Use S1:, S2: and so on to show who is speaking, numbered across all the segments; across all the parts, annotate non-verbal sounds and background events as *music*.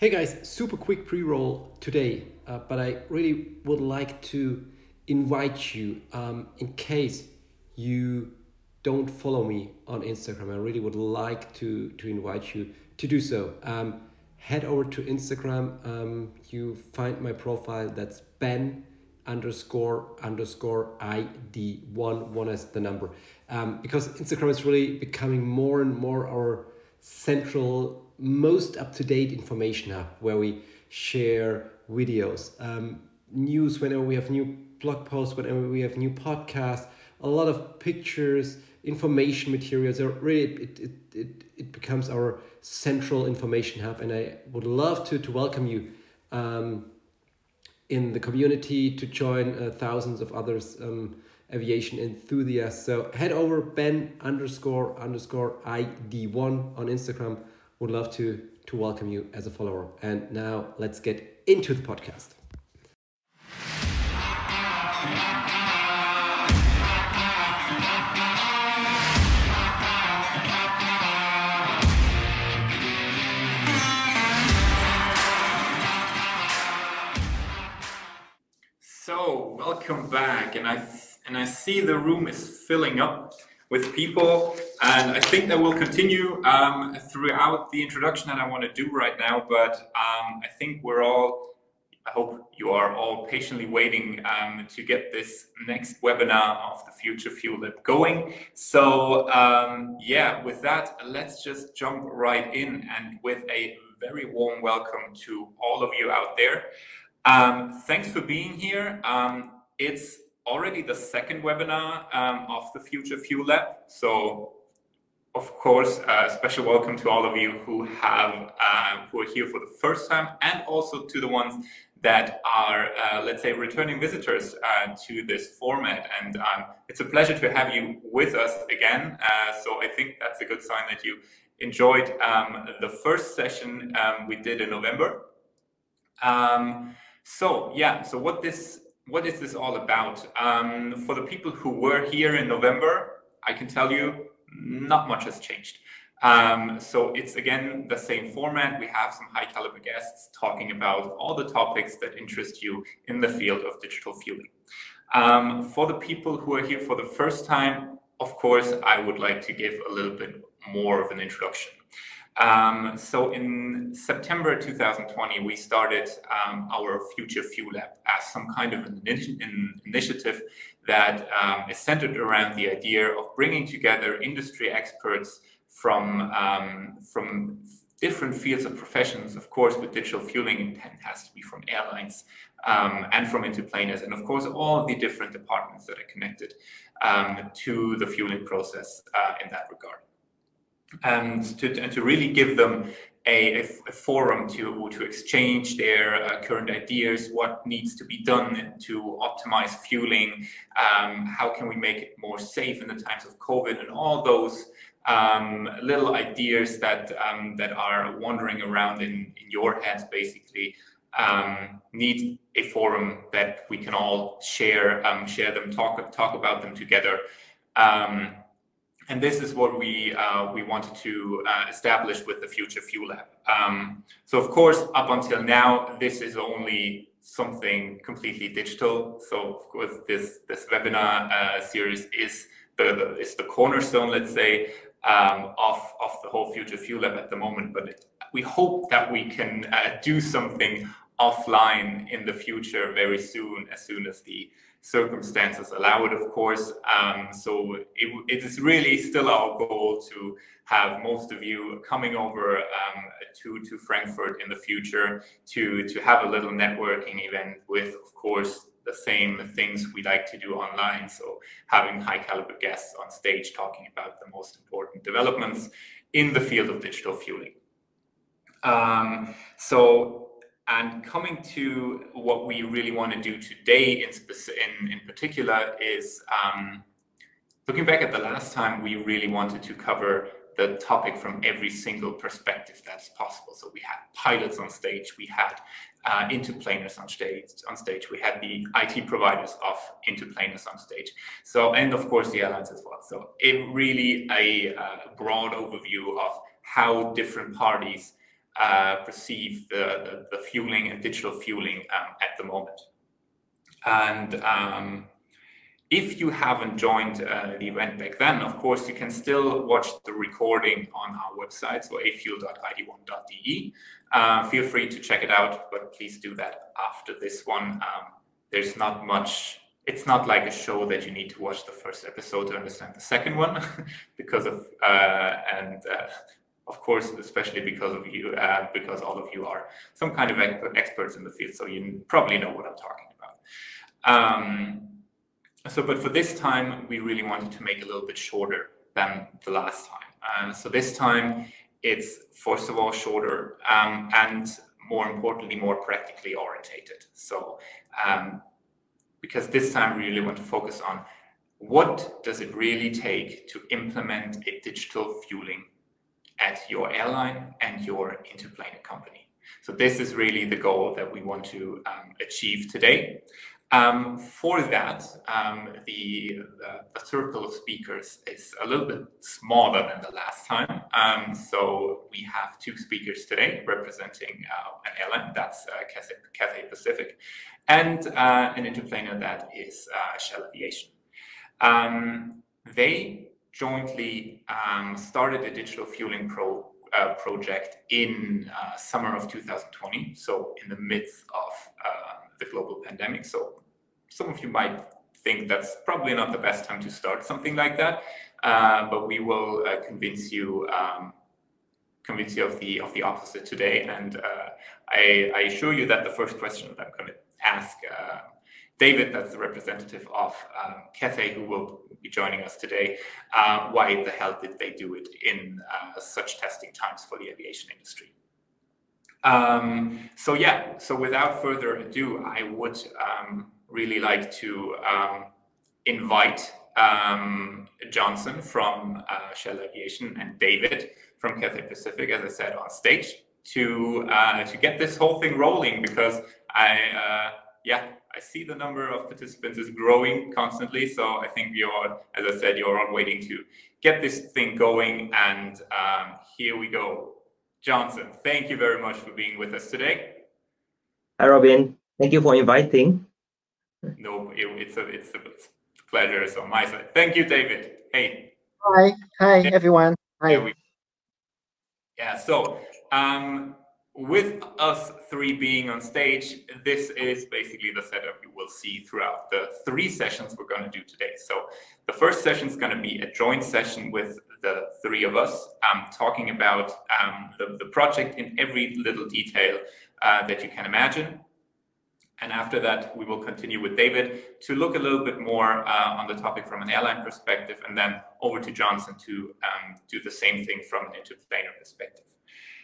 S1: Hey guys, super quick pre roll today, uh, but I really would like to invite you um, in case you don't follow me on Instagram. I really would like to, to invite you to do so. Um, head over to Instagram. Um, you find my profile that's Ben underscore underscore ID one one as the number um, because Instagram is really becoming more and more our central most up-to-date information hub where we share videos um, news whenever we have new blog posts whenever we have new podcasts a lot of pictures information materials. Are really it, it, it, it becomes our central information hub. And i would love to to welcome you um, in the community to join uh, thousands of others um, aviation enthusiasts. So head over ben underscore underscore id1 on instagram would love to to welcome you as a follower. And now let's get into the podcast.
S2: So, welcome back, and I and I see the room is filling up with people. And I think that will continue um, throughout the introduction that I want to do right now. But um, I think we're all, I hope you are all patiently waiting um, to get this next webinar of the Future Fuel Lab going. So um, yeah, with that, let's just jump right in and with a very warm welcome to all of you out there. Um, thanks for being here. Um, it's already the second webinar um, of the Future Fuel Lab. So, of course, a uh, special welcome to all of you who have uh, who are here for the first time, and also to the ones that are, uh, let's say, returning visitors uh, to this format. And um, it's a pleasure to have you with us again. Uh, so I think that's a good sign that you enjoyed um, the first session um, we did in November. Um, so yeah, so what this what is this all about? Um, for the people who were here in November, I can tell you not much has changed. Um, so it's again the same format. We have some high caliber guests talking about all the topics that interest you in the field of digital fueling. Um, for the people who are here for the first time, of course, I would like to give a little bit more of an introduction. Um, so in September 2020, we started um, our Future Fuel Lab as some kind of an, initiative that um, is centered around the idea of bringing together industry experts from um, from different fields of professions. Of course, with digital fueling, intent has to be from airlines um, and from interplaners, and of course, all the different departments that are connected um, to the fueling process uh, in that regard and to, to really give them a, a, forum to, to exchange their uh, current ideas, what needs to be done to optimize fueling, um, how can we make it more safe in the times of COVID, and all those um, little ideas that um, that are wandering around in, in your heads, basically. Um, need a forum that we can all share, um, share them, talk talk about them together. Um, and this is what we uh, we wanted to uh, establish with the Future Fuel Lab. Um, so of course, up until now, this is only something completely digital. So of course, this this webinar uh, series is the, the, is the cornerstone, let's say, um, of of the whole Future Fuel Lab at the moment. But it, we hope that we can uh, do something offline in the future very soon, as soon as the circumstances allow it, of course. Um, so it, it is really still our goal to have most of you coming over um, to to Frankfurt in the future to to have a little networking event with, of course, the same things we like to do online. So having high caliber guests on stage talking about the most important developments in the field of digital fueling. Um, so and coming to what we really want to do today in, in, in particular is um, looking back at the last time we really wanted to cover the topic from every single perspective that's possible. So we had pilots on stage, we had uh, interplaners on stage, on stage, we had the IT providers of interplaners on stage. So, and of course the airlines as well. So it really a uh, broad overview of how different parties uh, perceive the, the, the, fueling and digital fueling um, at the moment. And um, if you haven't joined uh, the event back then, of course, you can still watch the recording on our website, so afuel.id1.de. Uh, feel free to check it out, but please do that after this one. Um, there's not much, it's not like a show that you need to watch the first episode to understand the second one, *laughs* because of, uh, and uh, of course, especially because of you, uh, because all of you are some kind of experts in the field, so you probably know what I'm talking about. Um, so, but for this time, we really wanted to make a little bit shorter than the last time. Uh, so this time, it's first of all shorter um, and more importantly, more practically orientated. So, um, because this time we really want to focus on what does it really take to implement a digital fueling at your airline and your interplanar company. So this is really the goal that we want to um, achieve today. Um, for that, um, the, the, circle of speakers is a little bit smaller than the last time. Um, so we have two speakers today representing uh, an airline, that's uh, Cathay, Cathay, Pacific, and uh, an interplanar that is uh, Shell Aviation. Um, they jointly um, started a digital fueling pro, uh, project in uh, summer of 2020, so in the midst of the global pandemic. So some of you might think that's probably not the best time to start something like that, uh, but we will uh, convince you um, convince you of the of the opposite today. And uh, I, I, assure you that the first question that I'm going to ask uh, David, that's the representative of um, Cathay, who will be joining us today, uh, why the hell did they do it in uh, such testing times for the aviation industry? Um, so yeah, so without further ado, I would um, really like to um, invite um, Johnson from uh, Shell Aviation and David from Cathay Pacific, as I said, on stage to uh, to get this whole thing rolling because I uh, yeah I see the number of participants is growing constantly. So I think you're, as I said, you're all waiting to get this thing going. And um, here we go. Johnson, thank you very much for being with us today.
S3: Hi, Robin. Thank you for inviting.
S2: No, it, it's, a, it's a pleasure. So my side. Thank you, David. Hey.
S4: Hi. Hi, everyone. Hi.
S2: Yeah. So um, with us three being on stage, this is basically the setup you will see throughout the three sessions we're going to do today. So the first session is going to be a joint session with the three of us, um, talking about um, the, the project in every little detail uh, that you can imagine. And after that, we will continue with David to look a little bit more uh, on the topic from an airline perspective, and then over to Johnson to um, do the same thing from an interplanar perspective.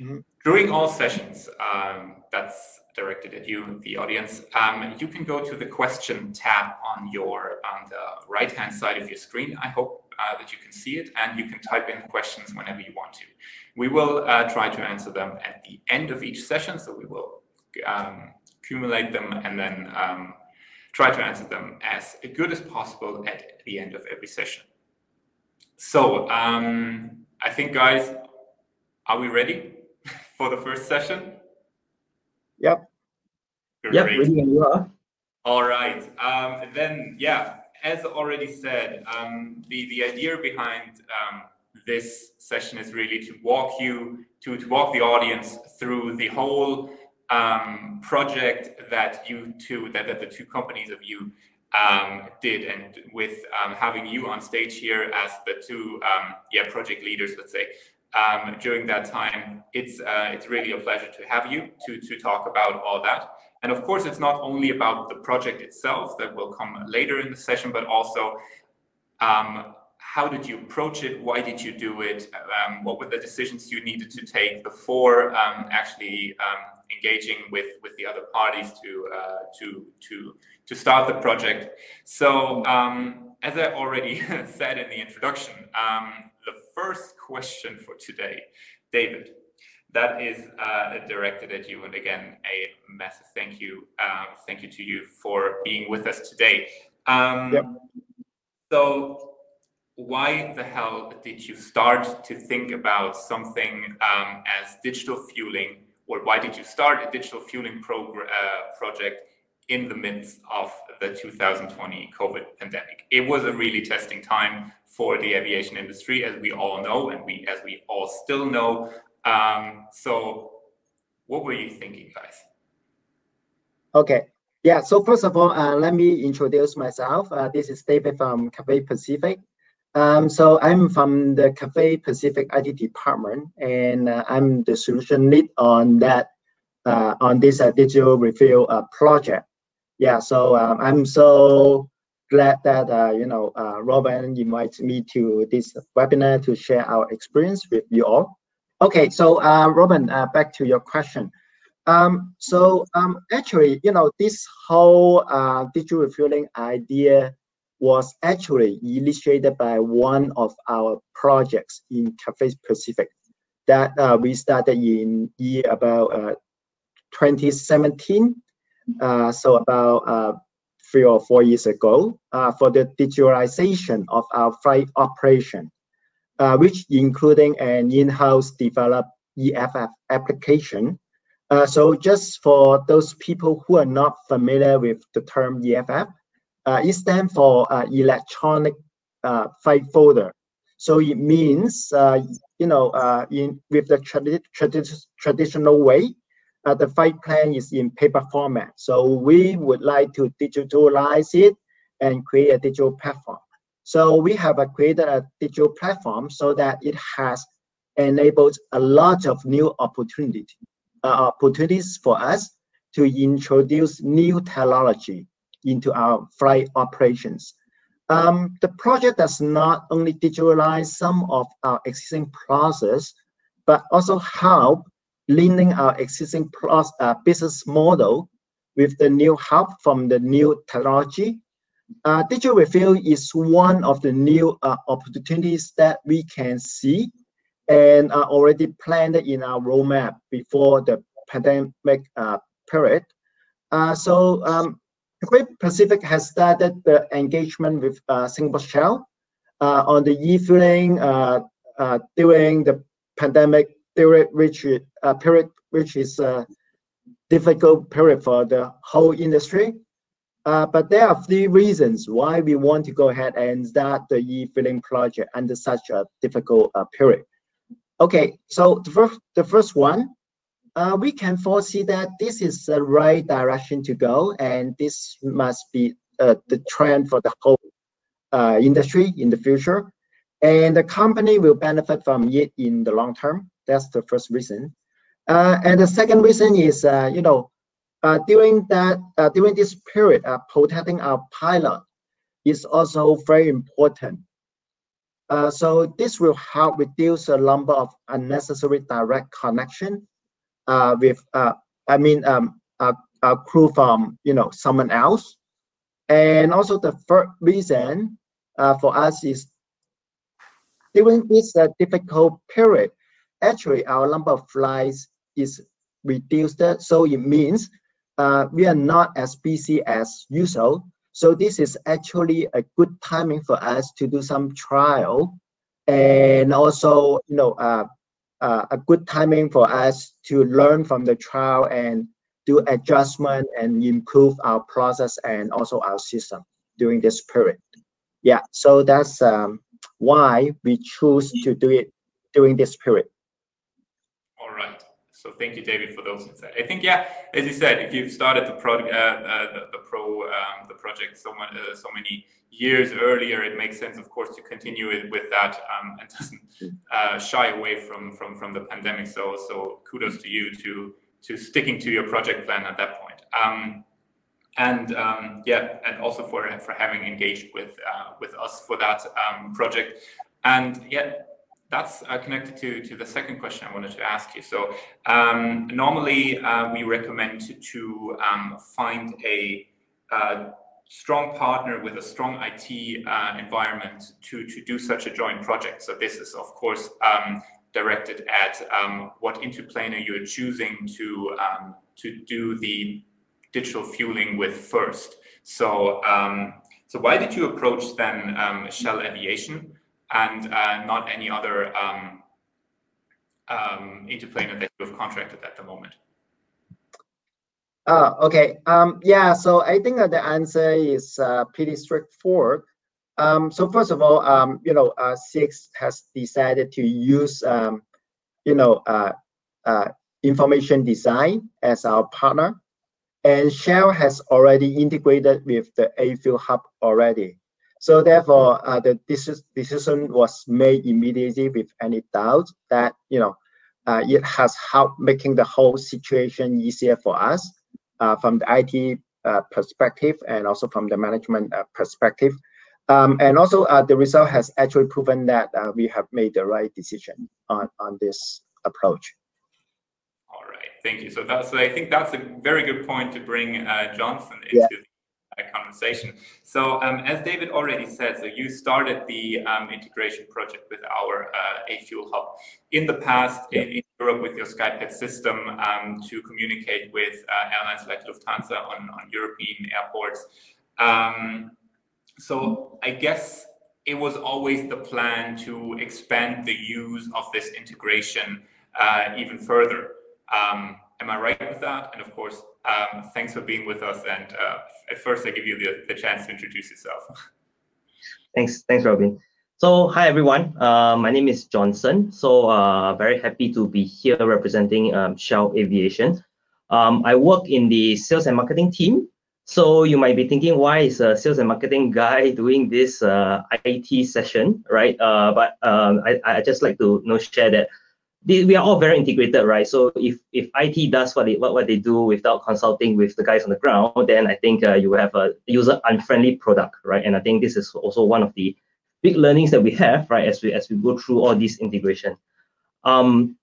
S2: Mm-hmm. During all sessions, um, that's directed at you, the audience, um, you can go to the question tab on your on the right hand side of your screen. I hope uh, that you can see it, and you can type in questions whenever you want to. We will uh, try to answer them at the end of each session, so we will um, accumulate them and then um, try to answer them as good as possible at the end of every session. So um, I think, guys, are we ready? For the first session?
S4: Yep.
S3: Great. Yep, ready you are.
S2: All right. Um, then, yeah, as already said, um, the, the idea behind um, this session is really to walk you, to, to walk the audience through the whole um, project that you two, that, that the two companies of you um, did. And with um, having you on stage here as the two, um, yeah, project leaders, let's say, um, during that time. It's uh, it's really a pleasure to have you to to talk about all that. And of course, it's not only about the project itself that will come later in the session, but also um, how did you approach it? Why did you do it? Um, what were the decisions you needed to take before um, actually um, engaging with with the other parties to uh, to to to start the project? So um, as I already *laughs* said in the introduction, um, first question for today, David, that is uh, directed at you. And again, a massive thank you, um, thank you to you for being with us today. Um, yep. So why the hell did you start to think about something um, as digital fueling, or why did you start a digital fueling uh, project in the midst of the 2020 COVID pandemic? It was a really testing time for the aviation industry, as we all know, and we as we all still know. Um, so, what were you thinking, guys?
S4: Okay. Yeah, so first of all, uh, let me introduce myself. Uh, this is David from Cathay Pacific. Um, so I'm from the Cathay Pacific IT department, and uh, I'm the solution lead on that uh, on this uh, digital review uh, project. Yeah, so um, I'm so glad that uh, you know uh, Robin invited me to this webinar to share our experience with you all. Okay, so Robin, back to your question. Um, so um, actually, you know, this whole digital refueling idea was actually initiated by one of our projects in Cathay Pacific that uh, we started in year about uh, 2017. Uh, so about uh, three or four years ago uh, for the digitalization of our flight operation, uh, which including an in-house developed EFF application. so just for those people who are not familiar with the term EFF, uh, it stands for uh, electronic uh, flight folder. So it means, uh, you know, uh, in with the tradi tradi traditional way, uh, the flight plan is in paper format. So we would like to digitalize it and create a digital platform. So we have created a digital platform so that it has enabled a lot of new opportunity, opportunities for us to introduce new technology into our flight operations. Um, the project does not only digitalize some of our existing process, but also help linking our existing plus, uh, business model with the new help from the new technology. Uh, digital refuel is one of the new uh, opportunities that we can see and are already planned in our roadmap before the pandemic uh, period. Uh, so um, Cathay Pacific has started the engagement with uh, Singapore Shell on the e-fueling during the pandemic period, which uh, period which is a difficult period for the whole industry. Uh, but there are three reasons why we want to go ahead and start the e-fueling project under such a difficult period. Okay, so the first, the first one uh, we can foresee that this is the right direction to go, and this must be uh, the trend for the whole uh, industry in the future. And the company will benefit from it in the long term. That's the first reason. Uh, and the second reason is, uh, you know, uh, during that during this period, protecting our pilot is also very important. so this will help reduce the number of unnecessary direct connection uh, with uh, I mean um, a, a crew from you know someone else, and also the third reason uh, for us is during this uh, difficult period, actually our number of flights is reduced. So it means uh, we are not as busy as usual. So this is actually a good timing for us to do some trial and also you know uh, uh, a good timing for us to learn from the trial and do adjustment and improve our process and also our system during this period. Yeah, so that's um, why we choose to do it during this period.
S2: So thank you, David, for those insights. I think, yeah, as you said, if you've started the pro, uh, uh, the, the, pro, um, the project so, much, uh, so many years earlier, it makes sense, of course, to continue it with that um, and *laughs* doesn't uh, shy away from, from from the pandemic. So so kudos to you to to sticking to your project plan at that point. Um, and um, yeah, and also for for having engaged with uh, with us for that um, project. And yeah, that's uh, connected to to the second question I wanted to ask you. So um, normally uh, we recommend to, um, find a uh, strong partner with a strong IT uh, environment to, to do such a joint project. So this is, of course, um, directed at um, what interplanar you're choosing to, um, to do the digital fueling with first. So, um, so why did you approach then Shell Aviation? And uh, not any other um, um, interplanar that you have contracted at the moment?
S4: Uh, okay. Um, yeah. So I think that the answer is uh, pretty straightforward. Um, so first of all, um, you know, uh, CX has decided to use, um, you know, uh, uh, information design as our partner, and Shell has already integrated with the A-Fuel Hub already. So therefore, uh, the decision was made immediately with any doubt that you know uh, it has helped making the whole situation easier for us uh, from the IT uh, perspective and also from the management uh, perspective. Um, and also, uh, the result has actually proven that uh, we have made the right decision on, on this approach.
S2: All right, thank you. So that's, I think that's a very good point to bring uh, Johnson into yeah. Conversation. So um, as David already said, so you started the um, integration project with our uh, A-Fuel Hub in the past yeah. in, in, Europe with your SkyPad system um, to communicate with uh, airlines like Lufthansa on, on European airports. Um, so I guess it was always the plan to expand the use of this integration uh, even further. Um, am I right with that? And of course, um, thanks for being with us. And uh, at first, I give you the, the chance to introduce yourself. *laughs*
S3: Thanks, thanks, Robin. So, hi everyone. Uh, my name is Johnson. So, uh, very happy to be here representing um, Shell Aviation. Um, I work in the sales and marketing team so you might be thinking, why is a sales and marketing guy *laughs* doing this uh, IT session, right? Uh, but um, I, I just like to you know, share that we are all very integrated, right? So if, if IT does what they, what, what they do without consulting with the guys on the ground, then I think uh, you have a user unfriendly product, right? And I think this is also one of the big learnings that we have, right, as we as we go through all this integration. Um,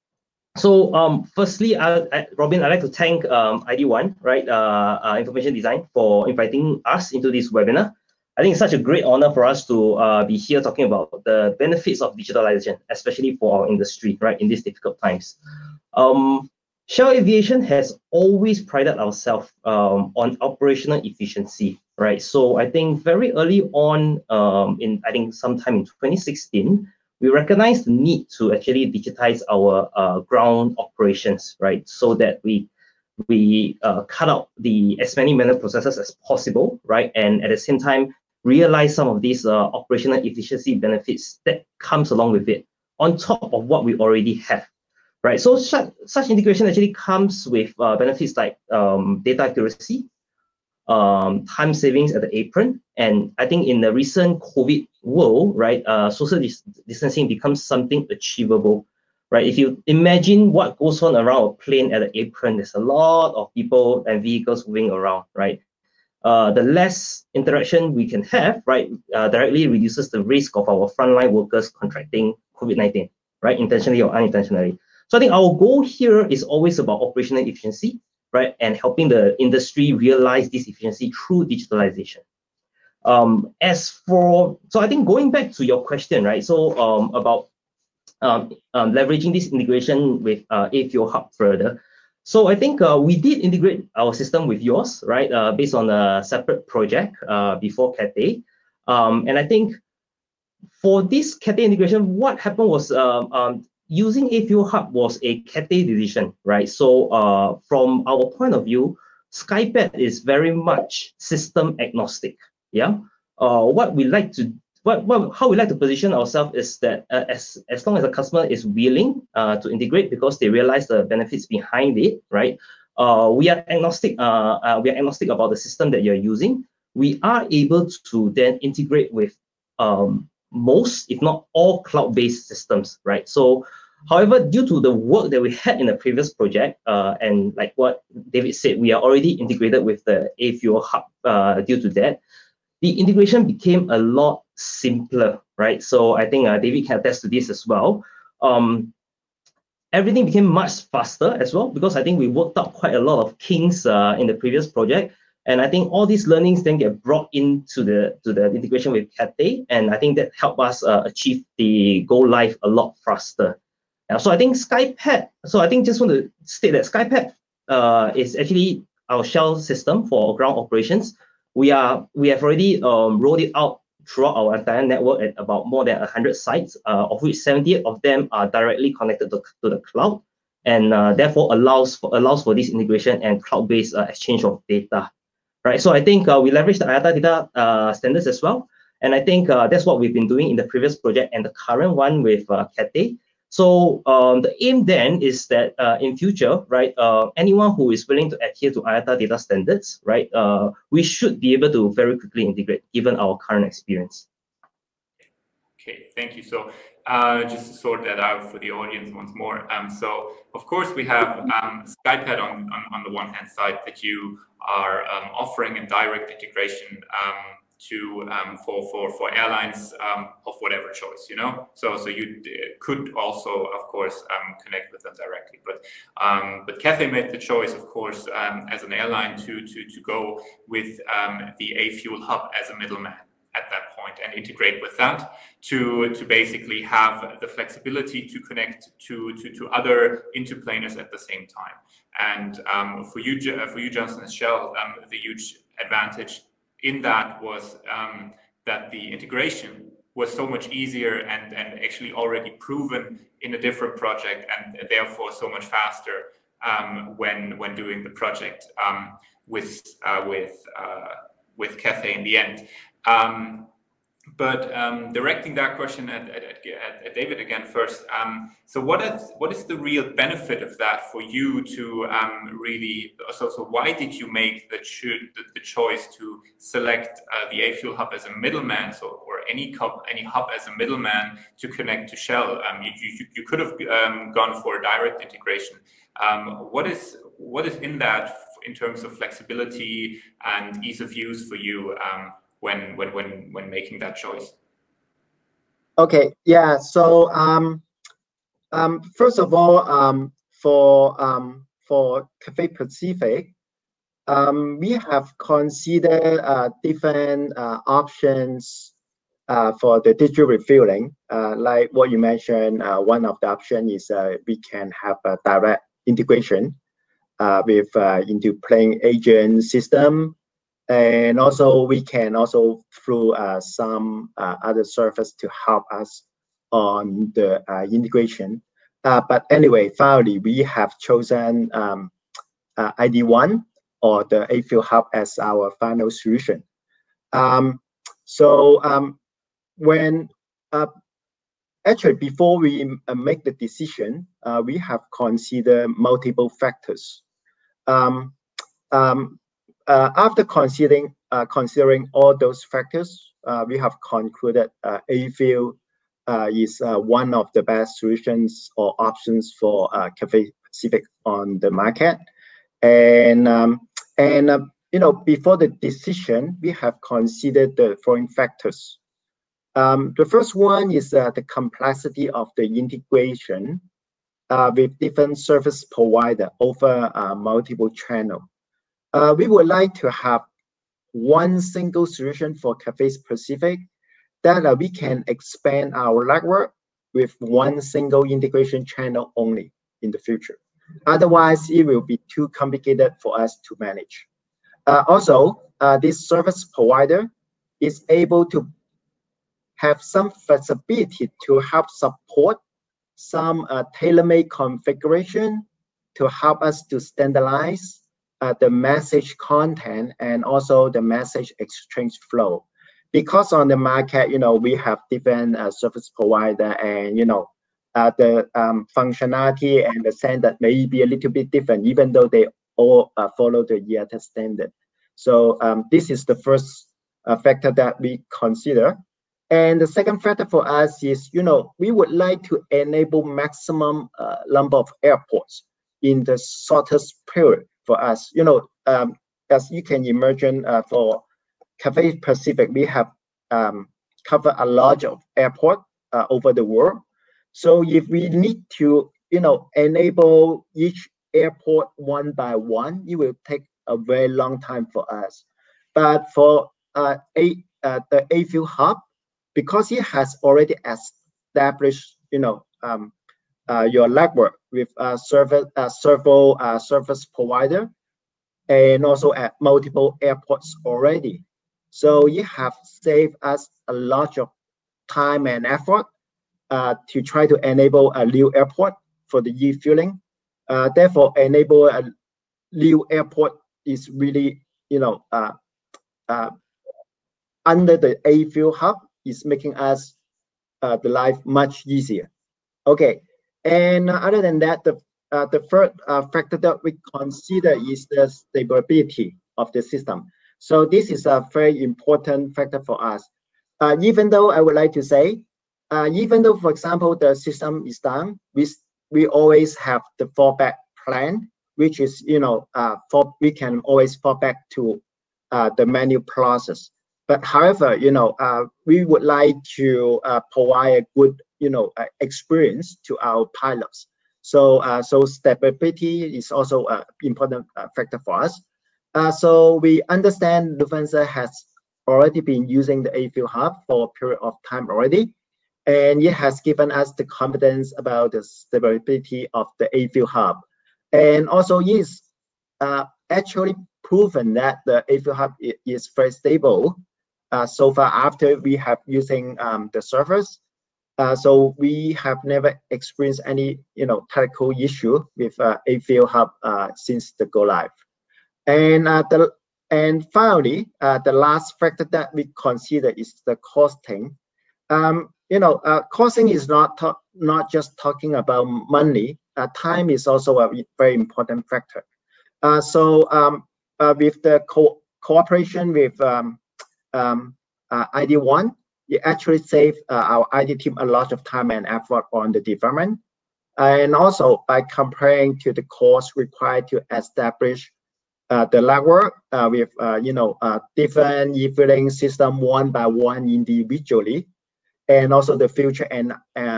S3: so um, firstly, I, I, Robin, I'd like to thank um, ID1, right, uh, uh, Information Design, for inviting us into this webinar. I think it's such a great honor for us to uh, be here talking about the benefits of digitalization, especially for our industry, right, in these difficult times. Um, Shell Aviation has always prided ourselves um, on operational efficiency, right? So I think very early on, um, in I think sometime in 2016, we recognized the need to actually digitize our uh, ground operations, right? So that we we uh, cut out the as many manual processes as possible, right? And at the same time, realize some of these uh, operational efficiency benefits that comes along with it on top of what we already have, right? So such, such integration actually comes with uh, benefits like um, data accuracy, um, time savings at the apron. And I think in the recent COVID world, right, uh, social dis distancing becomes something achievable, right? If you imagine what goes on around a plane at the apron, there's a lot of people and vehicles moving around, right? Uh, the less interaction we can have, right, uh, directly reduces the risk of our frontline workers contracting COVID-19, right, intentionally or unintentionally. So I think our goal here is always about operational efficiency, right? And helping the industry realize this efficiency through digitalization. Um, as for, so I think going back to your question, right? So um, about um, um, leveraging this integration with uh, A-Fuel Hub further. So I think uh, we did integrate our system with yours, right? Uh, based on a separate project uh, before Cathay. Um, and I think for this Cathay integration, what happened was um, um, using A-Fuel Hub was a Cathay decision, right? So uh, from our point of view, SkyPad is very much system agnostic. Yeah. Uh, what we like to what, what how we like to position ourselves is that uh, as as long as the customer is willing uh, to integrate because they realize the benefits behind it, right? Uh, we are agnostic. Uh, uh, we are agnostic about the system that you're using. We are able to then integrate with um, most, if not all, cloud-based systems, right? So However, due to the work that we had in the previous project, uh, and like what David said, we are already integrated with the A-Fuel Hub uh, due to that, the integration became a lot simpler, right? So I think uh, David can attest to this as well. Um, everything became much faster as well because I think we worked out quite a lot of kinks uh, in the previous project. And I think all these learnings then get brought into the to the integration with Cathay, and I think that helped us uh, achieve the go live a lot faster. So I think SkyPad, so I think just want to state that SkyPad uh, is actually our shell system for ground operations. We are we have already um, rolled it out throughout our entire network at about more than 100 sites, uh, of which 78 of them are directly connected to, to the cloud and uh, therefore allows for, allows for this integration and cloud-based uh, exchange of data. Right, so I think uh, we leverage the IATA data uh, standards as well. And I think uh, that's what we've been doing in the previous project and the current one with uh, Cathay. So um, the aim then is that uh, in future, right, uh, anyone who is willing to adhere to IATA data standards, right, uh, we should be able to very quickly integrate given our current experience.
S2: Okay, thank you. So uh, just to sort that out for the audience once more. Um, so of course we have um, SkyPad on, on, on, the one hand side that you are um, offering a direct integration um, to um, for for for airlines um, of whatever choice, you know. So so you could also, of course, um, connect with them directly. But um, but Cathay made the choice, of course, um, as an airline to to to go with um, the A Fuel hub as a middleman at that point and integrate with that to to basically have the flexibility to connect to to, to other interplaners at the same time. And for you, for you, Johnson and Shell, the huge advantage in that was um, that the integration was so much easier and, and actually already proven in a different project and therefore so much faster um, when when doing the project um, with uh, with uh, with Cathay in the end. Um, but um, directing that question at, at, at, David again first. Um, so what is what is the real benefit of that for you to um, really? So so why did you make the cho the, the, choice to select uh, the A Fuel hub as a middleman, so or any hub any hub as a middleman to connect to Shell? Um, you, you you could have um, gone for direct integration. Um, what is what is in that in terms of flexibility and ease of use for you? When when when when making that choice?
S4: Okay, yeah. So um, um, first of all, um, for um, for Cathay Pacific, um, we have considered uh, different uh, options uh, for the digital refueling. Uh, like what you mentioned, uh, one of the options is uh, we can have a direct integration with into plane agent system and also we can also through uh, some uh, other service to help us on the uh, integration. Uh, but anyway, finally, we have chosen um, uh, ID1 or the A Fuel Hub as our final solution. Um, so um, when uh, actually before we make the decision, we have considered multiple factors. Um, um, uh, after considering uh, considering all those factors, uh, we have concluded uh, A-Fuel uh, is uh, one of the best solutions or options for uh, Cathay Pacific on the market. And um, and you know before the decision, we have considered the following factors. Um, the first one is the complexity of the integration with different service provider over multiple channel. Uh, we would like to have one single solution for Cathay Pacific that uh, we can expand our network with one single integration channel only in the future. Otherwise, it will be too complicated for us to manage. Uh, also, uh, this service provider is able to have some flexibility to help support some uh, tailor-made configuration to help us to standardize uh, the message content and also the message exchange flow. Because on the market, you know, we have different uh, service provider and, you know, uh, the um, functionality and the standard may be a little bit different, even though they all uh, follow the IATA standard. So um, this is the first uh, factor that we consider. And the second factor for us is, you know, we would like to enable maximum uh, number of airports in the shortest period for us. You know, um, as you can imagine, uh, for Cathay Pacific, we have um, covered a lot of airport uh, over the world. So if we need to, you know, enable each airport one by one, it will take a very long time for us. But for uh, a, uh, the A Fuel hub, because it has already established, you know, um, your network with a service, uh, several uh, service provider, and also at multiple airports already. So you have saved us a lot of time and effort uh, to try to enable a new airport for the e-fueling. Uh, therefore, enable a new airport is really, you know, uh, uh, under the A-Fuel hub is making us uh, the life much easier. Okay, and other than that, the uh, the third uh, factor that we consider is the stability of the system. So this is a very important factor for us. Uh, even though I would like to say, uh, even though, for example, the system is down, we we always have the fallback plan, which is you know uh, for we can always fall back to uh, the manual process. But however, you know, uh, we would like to uh, provide a good, you know, uh, experience to our pilots. So, uh, so stability is also an important uh, factor for us. Uh, so we understand Lufthansa has already been using the A-Fuel Hub for a period of time already, and it has given us the confidence about the stability of the A-Fuel Hub. And also is actually proven that the A-Fuel Hub is very stable uh, so far after we have using um, the servers. Uh, so we have never experienced any, you know, technical issue with uh, A-Fuel Hub uh, since the go live. And uh, the and finally, uh, the last factor that we consider is the costing. Um, you know, uh, costing is not not just talking about money. Uh, time is also a very important factor. So um, with the co cooperation with um, um, uh, ID1, it actually saved uh, our ID team a lot of time and effort on the development. And also by comparing to the cost required to establish uh, the network uh, with uh, you know uh, different e-filling system one by one individually, and also the future and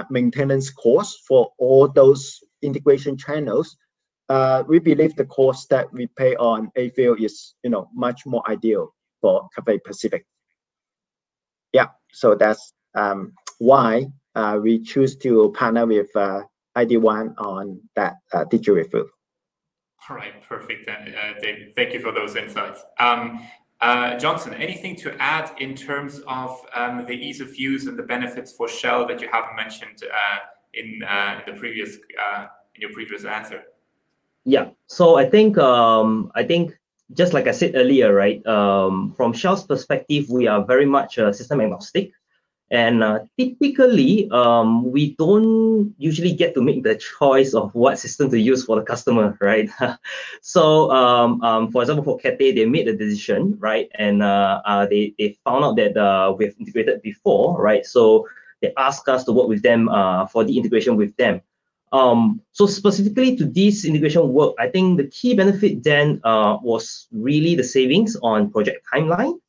S4: maintenance costs for all those integration channels, we believe the cost that we pay on A-Fuel is you know much more ideal for Cathay Pacific. Yeah, so that's um, why uh, we choose to partner with uh, ID1 on that uh, digital refill.
S2: All right, perfect, uh, uh, David. Thank you for those insights. Um, uh, Johnson, anything to add in terms of um, the ease of use and the benefits for Shell that you haven't mentioned in, in the previous in your previous answer?
S3: Yeah, so I think um, I think just like I said earlier, right, um, from Shell's perspective, we are very much uh, system agnostic. And uh, typically, um, we don't usually get to make the choice of what system to use for the customer, right? *laughs* so, um, um, for example, for Cathay, they made the decision, right? And uh, uh, they, they found out that uh, we've integrated before, right? So they asked us to work with them uh, for the integration with them. Um, so specifically to this integration work, I think the key benefit then uh, was really the savings on project timeline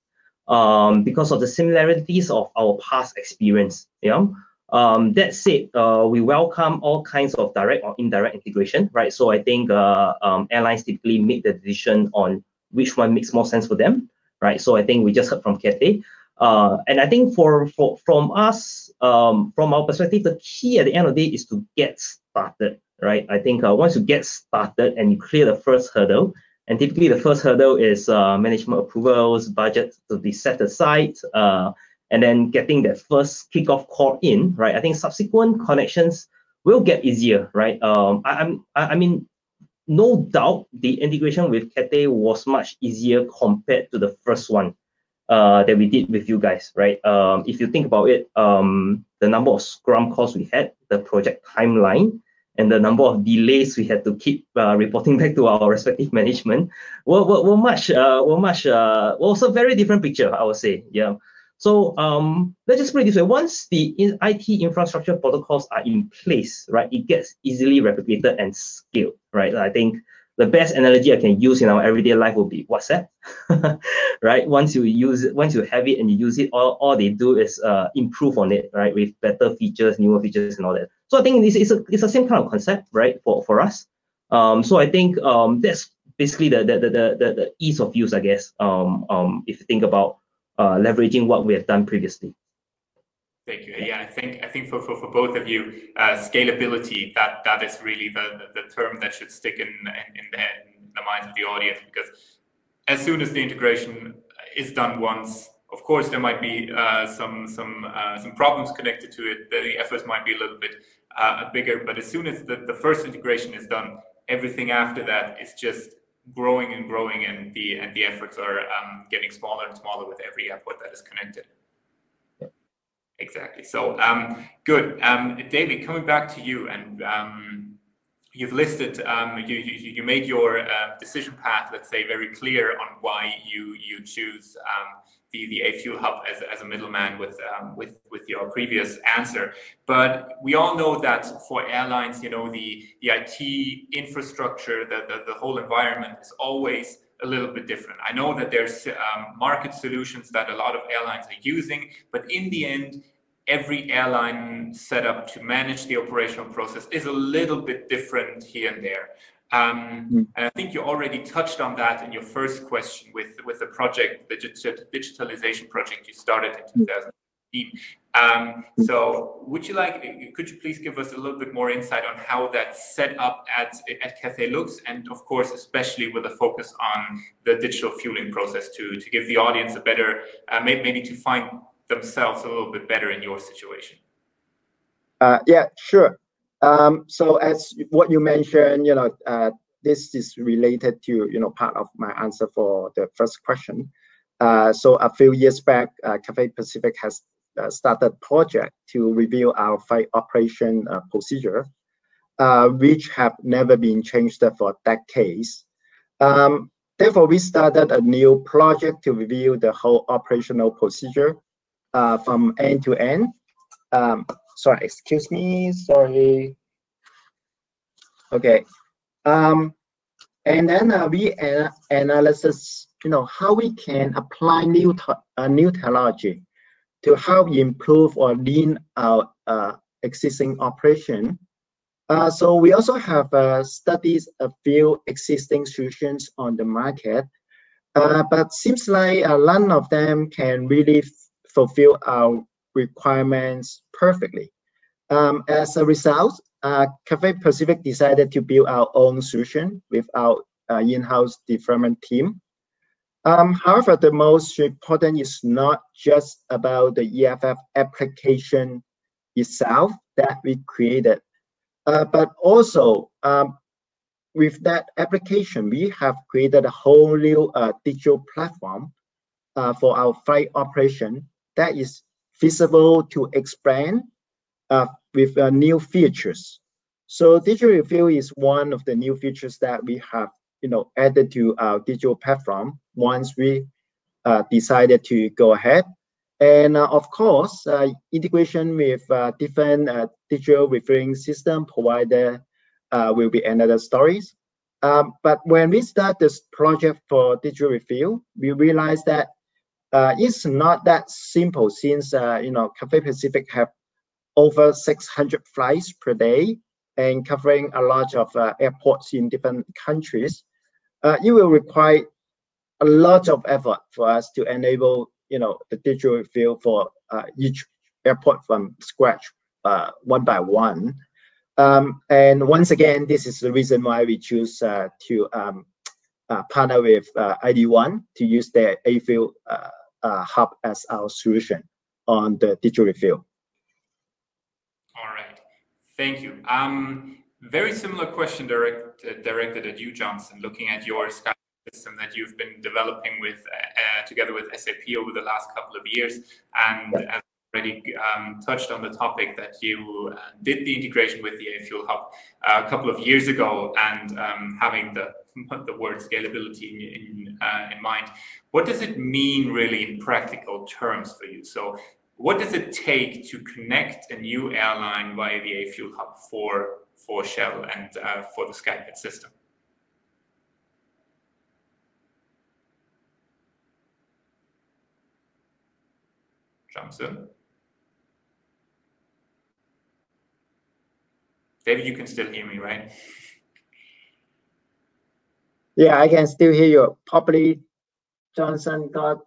S3: um, because of the similarities of our past experience. Yeah. Um, that said, uh, we welcome all kinds of direct or indirect integration, right? So I think uh, um, airlines typically make the decision on which one makes more sense for them, right? So I think we just heard from Cathay. Uh, and I think for, for from us, um, from our perspective, the key at the end of the day is to get started, right? I think uh, once you get started and you clear the first hurdle, and typically the first hurdle is uh, management approvals, budget to be set aside, uh, and then getting that first kickoff call in, right? I think subsequent connections will get easier, right? Um, I, I'm, I, I mean, no doubt the integration with Cathay was much easier compared to the first one uh, that we did with you guys, right? Um, if you think about it, um, the number of Scrum calls we had, the project timeline, and the number of delays we had to keep uh, reporting *laughs* back to our respective management were, were, were much uh, were much uh, was a very different picture I would say yeah. So um, let's just put it this way. Once the IT infrastructure protocols are in place right it gets easily replicated and scaled right? I think the best analogy I can use in our everyday life will be WhatsApp, *laughs* right? Once you use it, once you have it and you use it, all, all they do is uh, improve on it, right? With better features, newer features and all that. So I think it's, it's, a, it's the same kind of concept, right? For, for us. Um, so I think um, that's basically the, the, the, the, the ease of use, I guess, um, um, if you think about uh, leveraging what we have done previously.
S2: Thank you. Yeah, I think I think for, for, for both of you, uh, scalability that that is really the, the, the term that should stick in, in in, the, in the minds of the audience because as soon as the integration is done once, of course, there might be uh, some some uh, some problems connected to it. The efforts might be a little bit uh, bigger, but as soon as the, the first integration is done, everything after that is just growing and growing, and the and the efforts are um, getting smaller and smaller with every airport that is connected. Exactly. So um, good, um, David. Coming back to you, and um, you've listed, um, you, you, you made your uh, decision path, let's say, very clear on why you you choose um, the the A Fuel Hub as, as a middleman with with with your previous answer. But we all know that for airlines, you know, the the IT infrastructure, the the, the whole environment is always a little bit different. I know that there's um, market solutions that a lot of airlines are using, but in the end, every airline setup to manage the operational process is a little bit different here and there. Um, mm. And I think you already touched on that in your first question with, with the project, the digitalization project you started in mm. 2015. Um, so would you like, could you please give us a little bit more insight on how that set up at, at Cathay looks and of course, especially with a focus on the digital fueling process to, to give the audience a better, uh, maybe, to find themselves a little bit better in your situation?
S4: Uh, yeah, sure. Um, so as what you mentioned, you know, uh, this is related to, you know, part of my answer for the first question. So a few years back, Cathay Pacific has started project to review our flight operation uh, procedure, uh, which have never been changed for decades. Um, therefore, we started a new project to review the whole operational procedure uh, from end to end. Um, sorry, excuse me, sorry. Okay. Um, and then uh, we an analysis, you know, how we can apply new, uh, new technology to help improve or lean our uh, existing operation. Uh, so we also have uh, studied a few existing solutions on the market, but seems like none of them can really fulfill our requirements perfectly. Um, as a result, uh, Cathay Pacific decided to build our own solution with our uh, in-house development team. Um, however, the most important is not just about the EFB application itself that we created, uh, but also um, with that application, we have created a whole new uh, digital platform uh, for our flight operation that is feasible to expand uh, with uh, new features. So digital review is one of the new features that we have, you know, added to our digital platform once we uh, decided to go ahead. And uh, of course, uh, integration with different digital referring system provider will be another stories. Um, but when we start this project for digital review, we realized that uh, it's not that simple since uh, you know Cathay Pacific have over 600 flights per day and covering a lot of uh, airports in different countries. Uh, it will require a lot of effort for us to enable you know the digital field for uh, each airport from scratch uh, one by one. Um, and once again, this is the reason why we choose to um, uh, partner with uh, ID1 to use their A-Fuel uh, uh, hub as our solution on the digital refill.
S2: All right, thank you. Um, very similar question direct, uh, directed at you, Johnson, looking at your Sky system that you've been developing with uh, together with SAP over the last couple of years. And as already um, touched on the topic that you uh, did the integration with the A-Fuel Hub uh, a couple of years ago and um, having the the word scalability in, in, uh, in mind. What does it mean really in practical terms for you? So what does it take to connect a new airline via the A-Fuel Hub for, for Shell and uh, for the SkyPad system? Johnson? David, you can still hear me, right?
S4: Yeah, I can still hear you. Probably Johnson got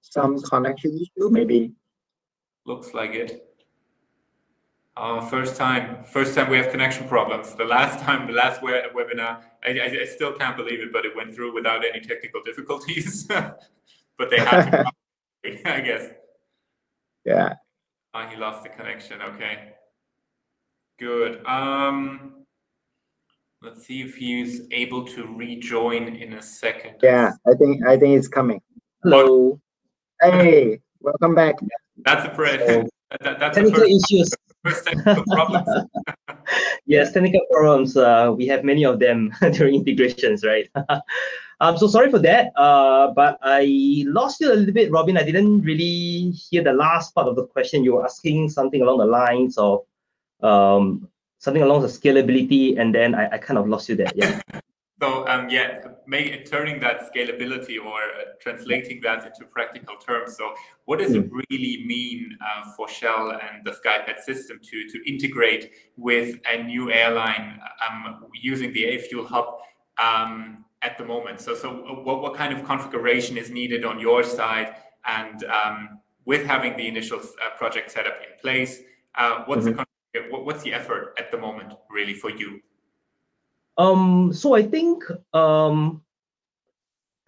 S4: some connection issue, maybe.
S2: Looks like it. Uh, first time, first time we have connection problems. The last *laughs* time, the last webinar, I, I, I, still can't believe it, but it went through without any technical difficulties. *laughs* but they had to. *laughs* I guess.
S4: Yeah.
S2: Oh, he lost the connection. Okay. Good. Um, let's see if he's able to rejoin in a second.
S4: Yeah, I think I think it's coming.
S3: Hello.
S4: Hey, welcome back.
S2: That's a pre-
S3: So,
S2: that, that's
S3: technical
S2: the
S3: issues.
S2: First technical problems. *laughs*
S3: yes, technical problems. Uh, we have many of them *laughs* during integrations, right? I'm *laughs* so sorry for that. Uh, but I lost you a little bit, Robin. I didn't really hear the last part of the question. You were asking something along the lines of um, something along the scalability, and then I, I kind of lost you there. Yeah.
S2: So um, yeah, make, turning that scalability or uh, translating that into practical terms. So what does it really mean uh, for Shell and the SkyPad system to, to integrate with a new airline um, using the A-Fuel hub um, at the moment? So, so what, what kind of configuration is needed on your side? And um, with having the initial uh, project setup in place, uh, what's,
S3: Mhm.
S2: the, what, what's the effort at the moment really for you?
S3: Um, so I think um,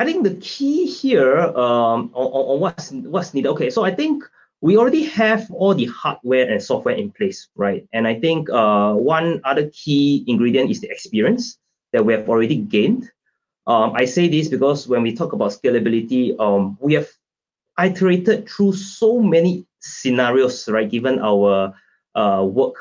S3: I think the key here um, on, on what's what's needed. Okay, so I think we already have all the hardware and software in place, right? And I think uh, one other key ingredient is the experience that we have already gained. Um, I say this because when we talk about scalability, um, we have iterated through so many scenarios, right? Given our uh, work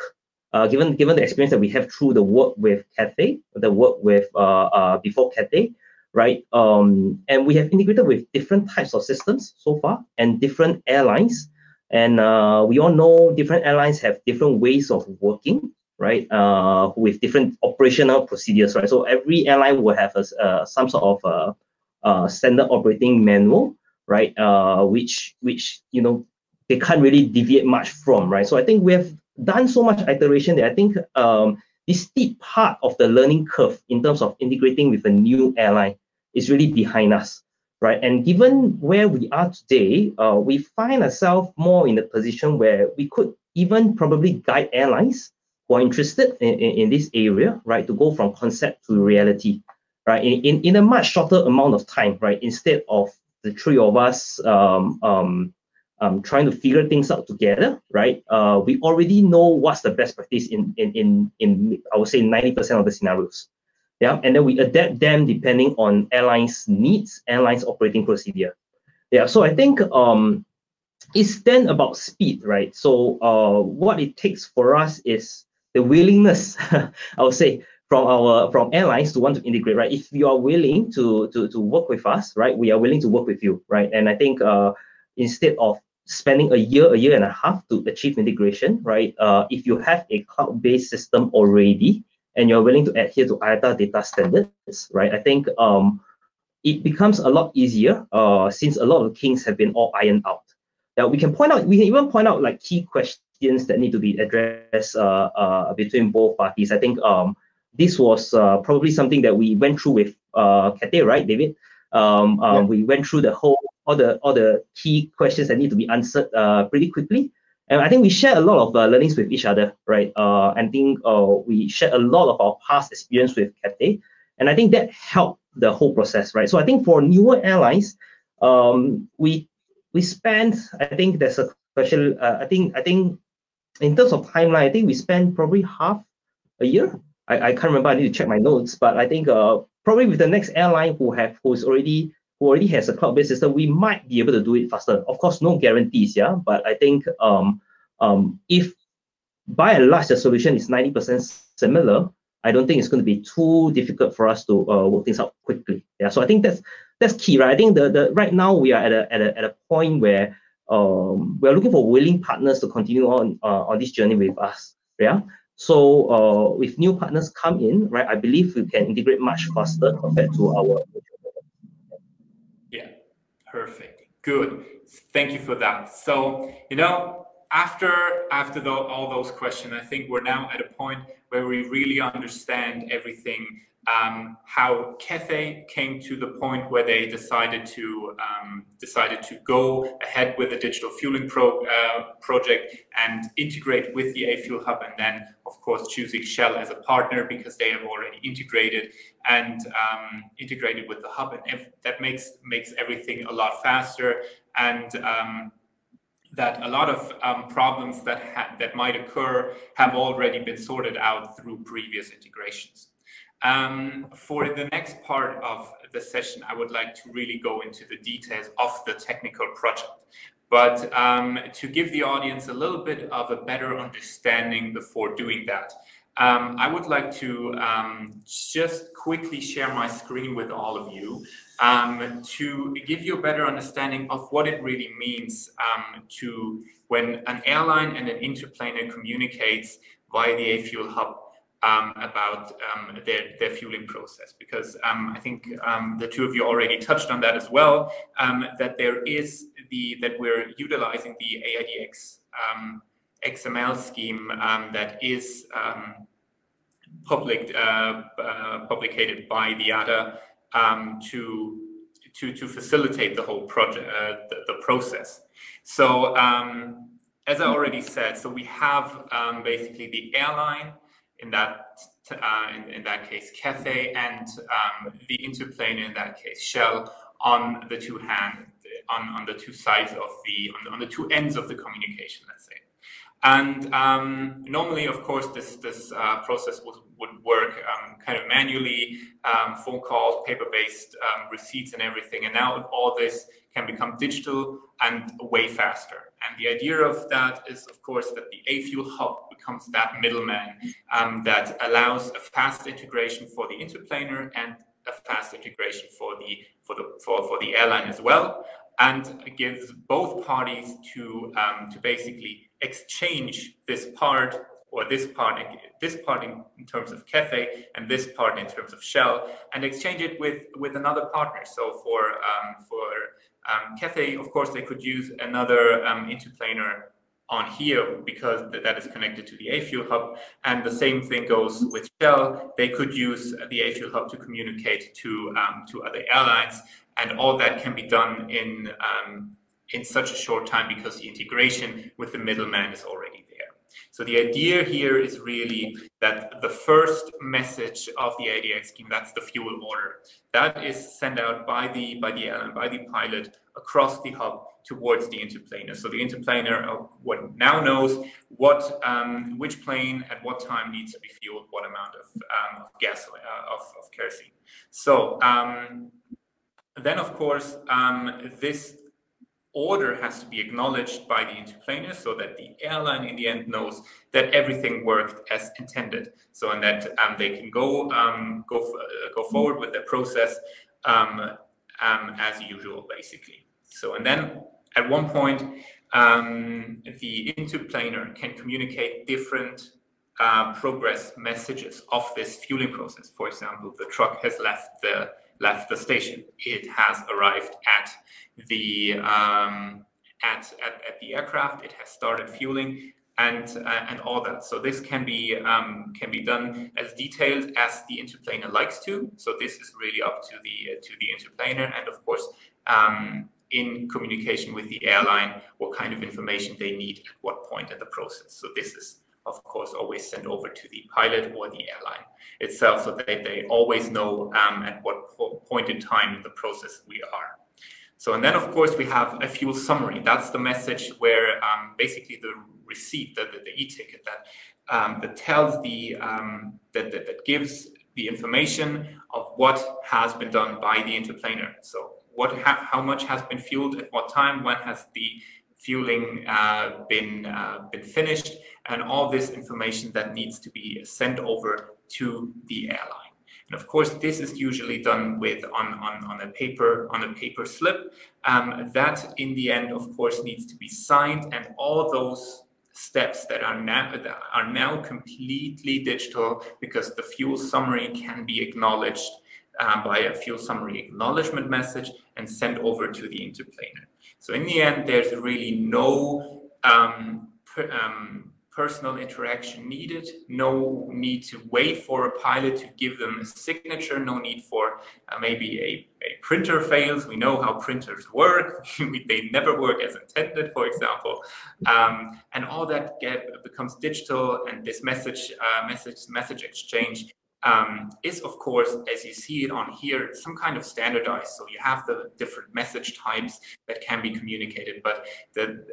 S3: uh, given given the experience that we have through the work with Cathay, the work with uh, uh, before Cathay, right? Um, and we have integrated with different types of systems so far and different airlines. And uh, we all know different airlines have different ways of working, right? Uh, with different operational procedures, right? So every airline will have a, uh, some sort of uh, uh, standard operating manual, right? Uh, which which you know they can't really deviate much from, right? So I think we have done so much iteration that I think um, this steep part of the learning curve in terms of integrating with a new airline is really behind us, right? And given where we are today, uh, we find ourselves more in a position where we could even probably guide airlines who are interested in, in, in this area, right, to go from concept to reality, right, in, in, in a much shorter amount of time, right, instead of the three of us um, um, um, trying to figure things out together, right? Uh, we already know what's the best practice in in in in I would say 90% of the scenarios. Yeah, and then we adapt them depending on airlines' needs, airlines' operating procedure. Yeah, so I think um, it's then about speed, right? So uh, what it takes for us is the willingness, *laughs* I would say, from our from airlines to want to integrate, right? If you are willing to to to work with us, right, we are willing to work with you, right? And I think uh, instead of spending a year, a year and a half to achieve integration, right? Uh, if you have a cloud-based system already and you're willing to adhere to IATA data standards, right? I think um, it becomes a lot easier uh, since a lot of kinks have been all ironed out. Now we can point out, we can even point out like key questions that need to be addressed uh, uh, between both parties. I think um, this was uh, probably something that we went through with uh, Cathay, right, David? Um, um,
S4: Yeah.
S3: We went through the whole all the all the key questions that need to be answered uh, pretty quickly. And I think we share a lot of uh, learnings with each other, right? Uh, I think uh, we share a lot of our past experience with Cathay, and I think that helped the whole process, right? So I think for newer airlines, um, we we spent. I think there's a question. Uh, I think I think in terms of timeline, I think we spent probably half a year. I, I can't remember. I need to check my notes, but I think uh, probably with the next airline who have who is already who already has a cloud-based system, we might be able to do it faster. Of course, no guarantees, yeah. But I think um, um, if by and large the solution is 90% similar, I don't think it's going to be too difficult for us to uh, work things out quickly. Yeah. So I think that's that's key, right? I think the, the right now we are at a at a, at a point where um, we are looking for willing partners to continue on uh, on this journey with us. Yeah. So uh, if new partners come in, right, I believe we can integrate much faster compared to our
S2: perfect. Good. Thank you for that. So, you know, after after the, all those questions, I think we're now at a point where we really understand everything um, how Cathay came to the point where they decided to um, decided to go ahead with the digital fueling pro, uh, project and integrate with the A-Fuel Hub, and then of course choosing Shell as a partner because they have already integrated and um, integrated with the hub, and that makes makes everything a lot faster and um, that a lot of um, problems that that might occur have already been sorted out through previous integrations. Um, for the next part of the session, I would like to really go into the details of the technical project. But um, to give the audience a little bit of a better understanding before doing that, um, I would like to um, just quickly share my screen with all of you um, to give you a better understanding of what it really means um, to when an airline and an interplaner communicates via the A-Fuel Hub um, about um, their, their fueling process. Because um, I think um, the two of you already touched on that as well um, that there is the that we're utilizing the AIDX um, XML scheme that is public uh, uh, publicated by the IATA to to to facilitate the whole project uh, the, the, process. So as I already said so we have basically the airline in that uh, in, in, that case Cathay and um, the interplane in that case Shell on the two hand on, on the two sides of the on, the on the two ends of the communication let's say. And um, normally of course this this uh, process would, would work um, kind of manually um, phone calls paper-based um, receipts and everything. And now all this can become digital and way faster and the idea of that is, of course, that the A-Fuel Hub becomes that middleman um, that allows a fast integration for the interplaner and a fast integration for the for the for, for the airline as well, and gives both parties to um, to basically exchange this part or this part this part in, in, terms of Cathay and this part in terms of Shell, and exchange it with with another partner. So for um, for um, Cathay, of course, they could use another um, interplaner on here because th that is connected to the A-Fuel hub. And the same thing goes with Shell. They could use the A-Fuel hub to communicate to um, to other airlines, and all that can be done in um, in such a short time because the integration with the middleman is already. So the idea here is really that the first message of the AIDX scheme, that's the fuel order, that is sent out by the by the airline, by the pilot across the hub towards the interplaner. So the interplaner uh, what now knows what um, which plane at what time needs to be fueled, what amount of, um, of gasoline uh, of, of kerosene. So um, then, of course, um, this order has to be acknowledged by the interplaner so that the airline in the end knows that everything worked as intended. So and that um, they can go um, go uh, go forward with the process um, um, as usual, basically. So and then at one point, um, the interplaner can communicate different uh, progress messages of this fueling process. For example, the truck has left the left the station. It has arrived at the um, at, at, at the aircraft. It has started fueling and uh, and all that. So this can be um, can be done as detailed as the interplaner likes to. So this is really up to the uh, to the interplaner, and of course. Um, in communication with the airline, what kind of information they need at what point in the process. So this is of course, always sent over to the pilot or the airline itself so that they always know um, at what point in time in the process we are. So, and then of course we have a fuel summary. That's the message where um, basically the receipt, the, the, the e-ticket that, um, that tells the, um, that, that, that gives the information of what has been done by the interplaner. So what, how much has been fueled at what time, when has the fueling uh, been uh, been finished, and all this information that needs to be sent over to the airline. And of course, this is usually done with on, on, on a paper on a paper slip. Um, that in the end, of course, needs to be signed, and all those steps that are now that are now completely digital because the fuel summary can be acknowledged uh, by a fuel summary acknowledgement message and sent over to the interplaner. So in the end, there's really no um, um, personal interaction needed, no need to wait for a pilot to give them a signature, no need for uh, maybe a, a, printer fails. We know how printers work. *laughs* they never work as intended, for example. Um, and all that get, becomes digital and this message, uh, message, message exchange um, is of course, as you see it on here, some kind of standardized. So you have the different message types that can be communicated, but the,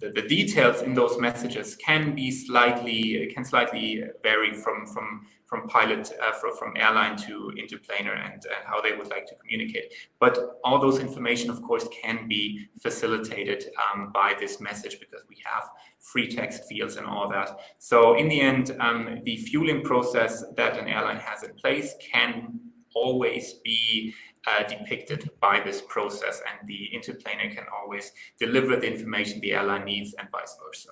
S2: the, the details in those messages can be slightly, can slightly vary from, from from pilot uh, from, airline to into planer and, and how they would like to communicate. But all those information, of course, can be facilitated um, by this message because we have free text fields and all that. So in the end, um, the fueling process that an airline has in place can always be uh, depicted by this process and the interplaner can always deliver the information the airline needs and vice versa.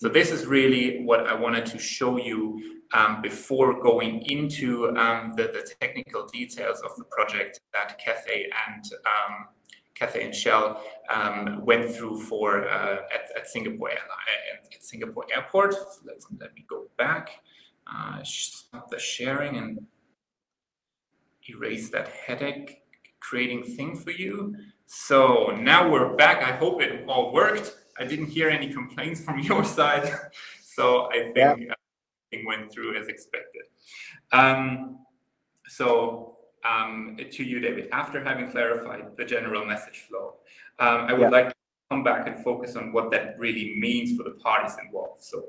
S2: So this is really what I wanted to show you um, before going into um, the, the, technical details of the project that Cathay and um, Cathay and Shell um, went through for uh, at, at, Singapore at Singapore Airport. So let's let me go back, uh, stop the sharing and erase that headache creating thing for you. So now we're back. I hope it all worked. I didn't hear any complaints from *laughs* your side. So I think yeah went through as expected. Um, so um, to you, David, after having clarified the general message flow, um, I would yeah. like to come back and focus on what that really means for the parties involved. So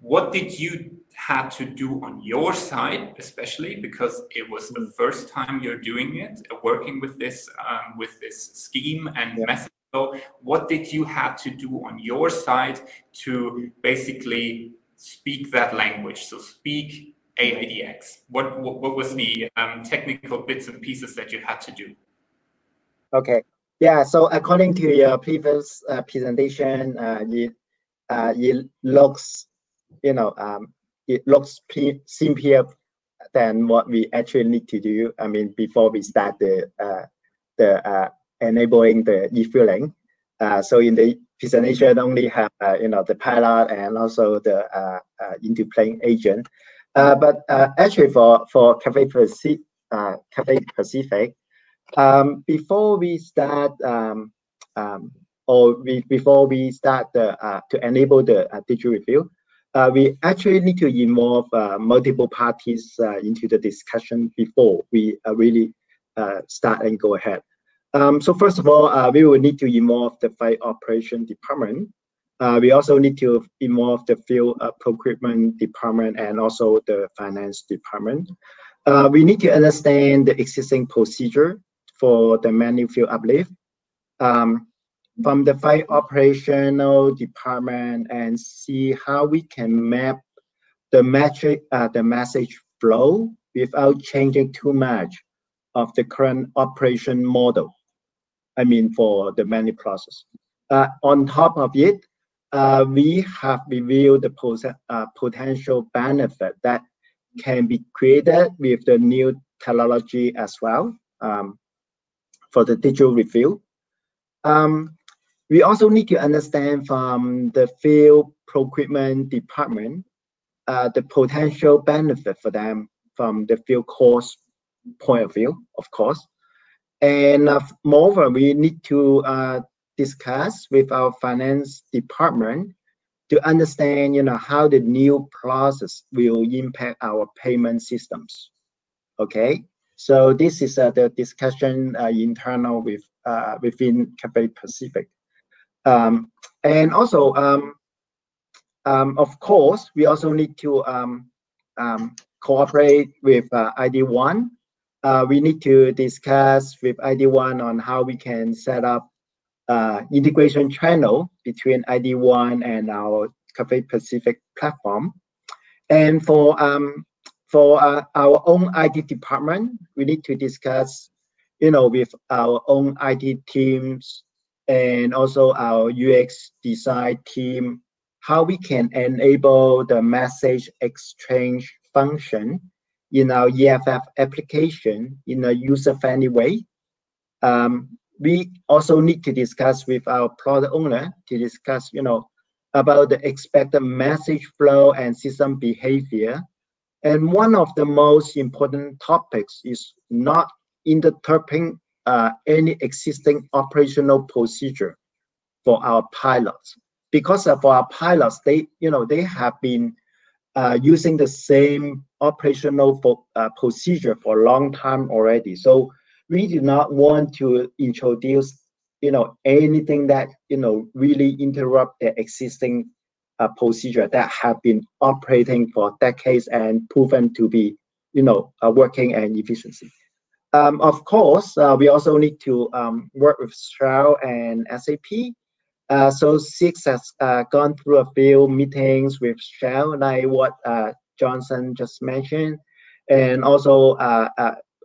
S2: what did you had to do on your side, especially because it was the first time you're doing it, uh, working with this um, with this scheme and yeah. message flow? What did you have to do on your side to basically speak that language. So speak AIDX. What, what, what was the um, technical bits and pieces that you had to do?
S4: Okay. Yeah, so according to your previous uh, presentation, uh, it, uh, it looks, you know, um, it looks simpler than what we actually need to do. I mean, before we start the uh, the uh, enabling the e-fueling. Uh, so in the presentation only have uh, you know the pilot and also the uh, uh, into plane agent. Uh, but uh, actually for for Cathay Pacific, uh, Cathay Pacific, um, before we start um, um, or we, before we start the, to enable the digital review, we actually need to involve multiple parties into the discussion before we really start and go ahead. Um, so first of all, uh, we will need to involve the flight operation department. Uh, we also need to involve the field uh, procurement department and also the finance department. Uh, we need to understand the existing procedure for the manual field uplift um, from the flight operational department and see how we can map the metric, uh, the message flow without changing too much of the current operation model. I mean, for the many process. Uh, on top of it, uh, we have reviewed the uh, potential benefit that can be created with the new technology as well um, for the digital review. Um, we also need to understand from the field procurement department uh, the potential benefit for them from the field cost point of view, of course. And uh, moreover, we need to uh, discuss with our finance department to understand, you know, how the new process will impact our payment systems. Okay, so this is uh, the discussion uh, internal with uh, within Cathay Pacific. Um, and also, um, um, of course, we also need to um, um, cooperate with uh, ID1 uh, we need to discuss with ID1 on how we can set up uh, integration channel between ID1 and our Cathay Pacific platform. And for um, for uh, our own IT department, we need to discuss, you know, with our own IT teams and also our UX design team, how we can enable the message exchange function in our EFB application in a user-friendly way. Um, we also need to discuss with our product owner to discuss, you know, about the expected message flow and system behavior. And one of the most important topics is not interpreting uh, any existing operational procedure for our pilots. Because for our pilots, they, you know, they have been uh, using the same operational for, uh, procedure for a long time already. So we do not want to introduce, you know, anything that, you know, really interrupt the existing uh, procedure that have been operating for decades and proven to be, you know, uh, working and efficiency. Um, of course, uh, we also need to um, work with Shell and SAP. Uh, so CX has uh, gone through a few meetings with Shell, like what uh, Johnson just mentioned, and also uh,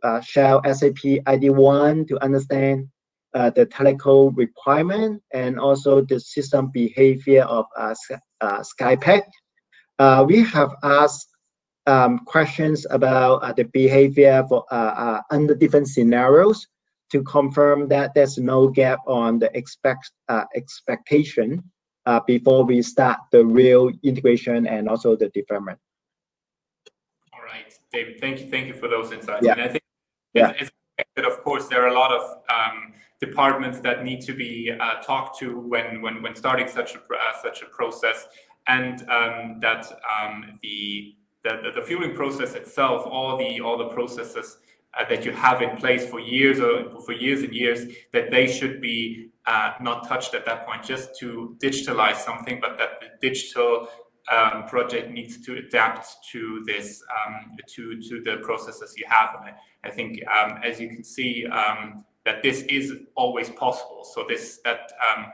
S4: uh, Shell SAP ID1 to understand the teleco requirement and also the system behavior of SkyPad. we have asked um, questions about uh, the behavior for uh, uh, under different scenarios to confirm that there's no gap on the expect uh, expectation uh, before we start the real integration and also the development.
S2: All right, David, thank you, thank you for those insights.
S4: Yeah.
S2: And I think
S4: yeah.
S2: it's, it's of course, there are a lot of um, departments that need to be uh, talked to when when when starting such a such a process, and um, that um, the the, the, fueling process itself, all the all the processes uh, that you have in place for years or for years and years, that they should be uh, not touched at that point, just to digitalize something, but that the digital um, project needs to adapt to this um, to to the processes you have. And I, I think, um, as you can see, um, that this is always possible. So this that um,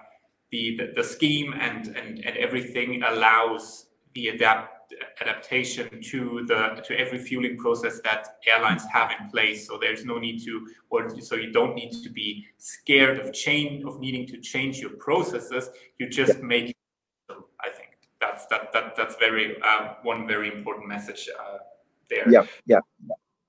S2: the, the, the scheme and, and and everything allows the adapt adaptation to the to every fueling process that airlines have in place. So there's no need to, or so you don't need to be scared of change of needing to change your processes. You just make. It. I think that's that that that's very uh, one very important message uh, there.
S4: Yeah, yeah.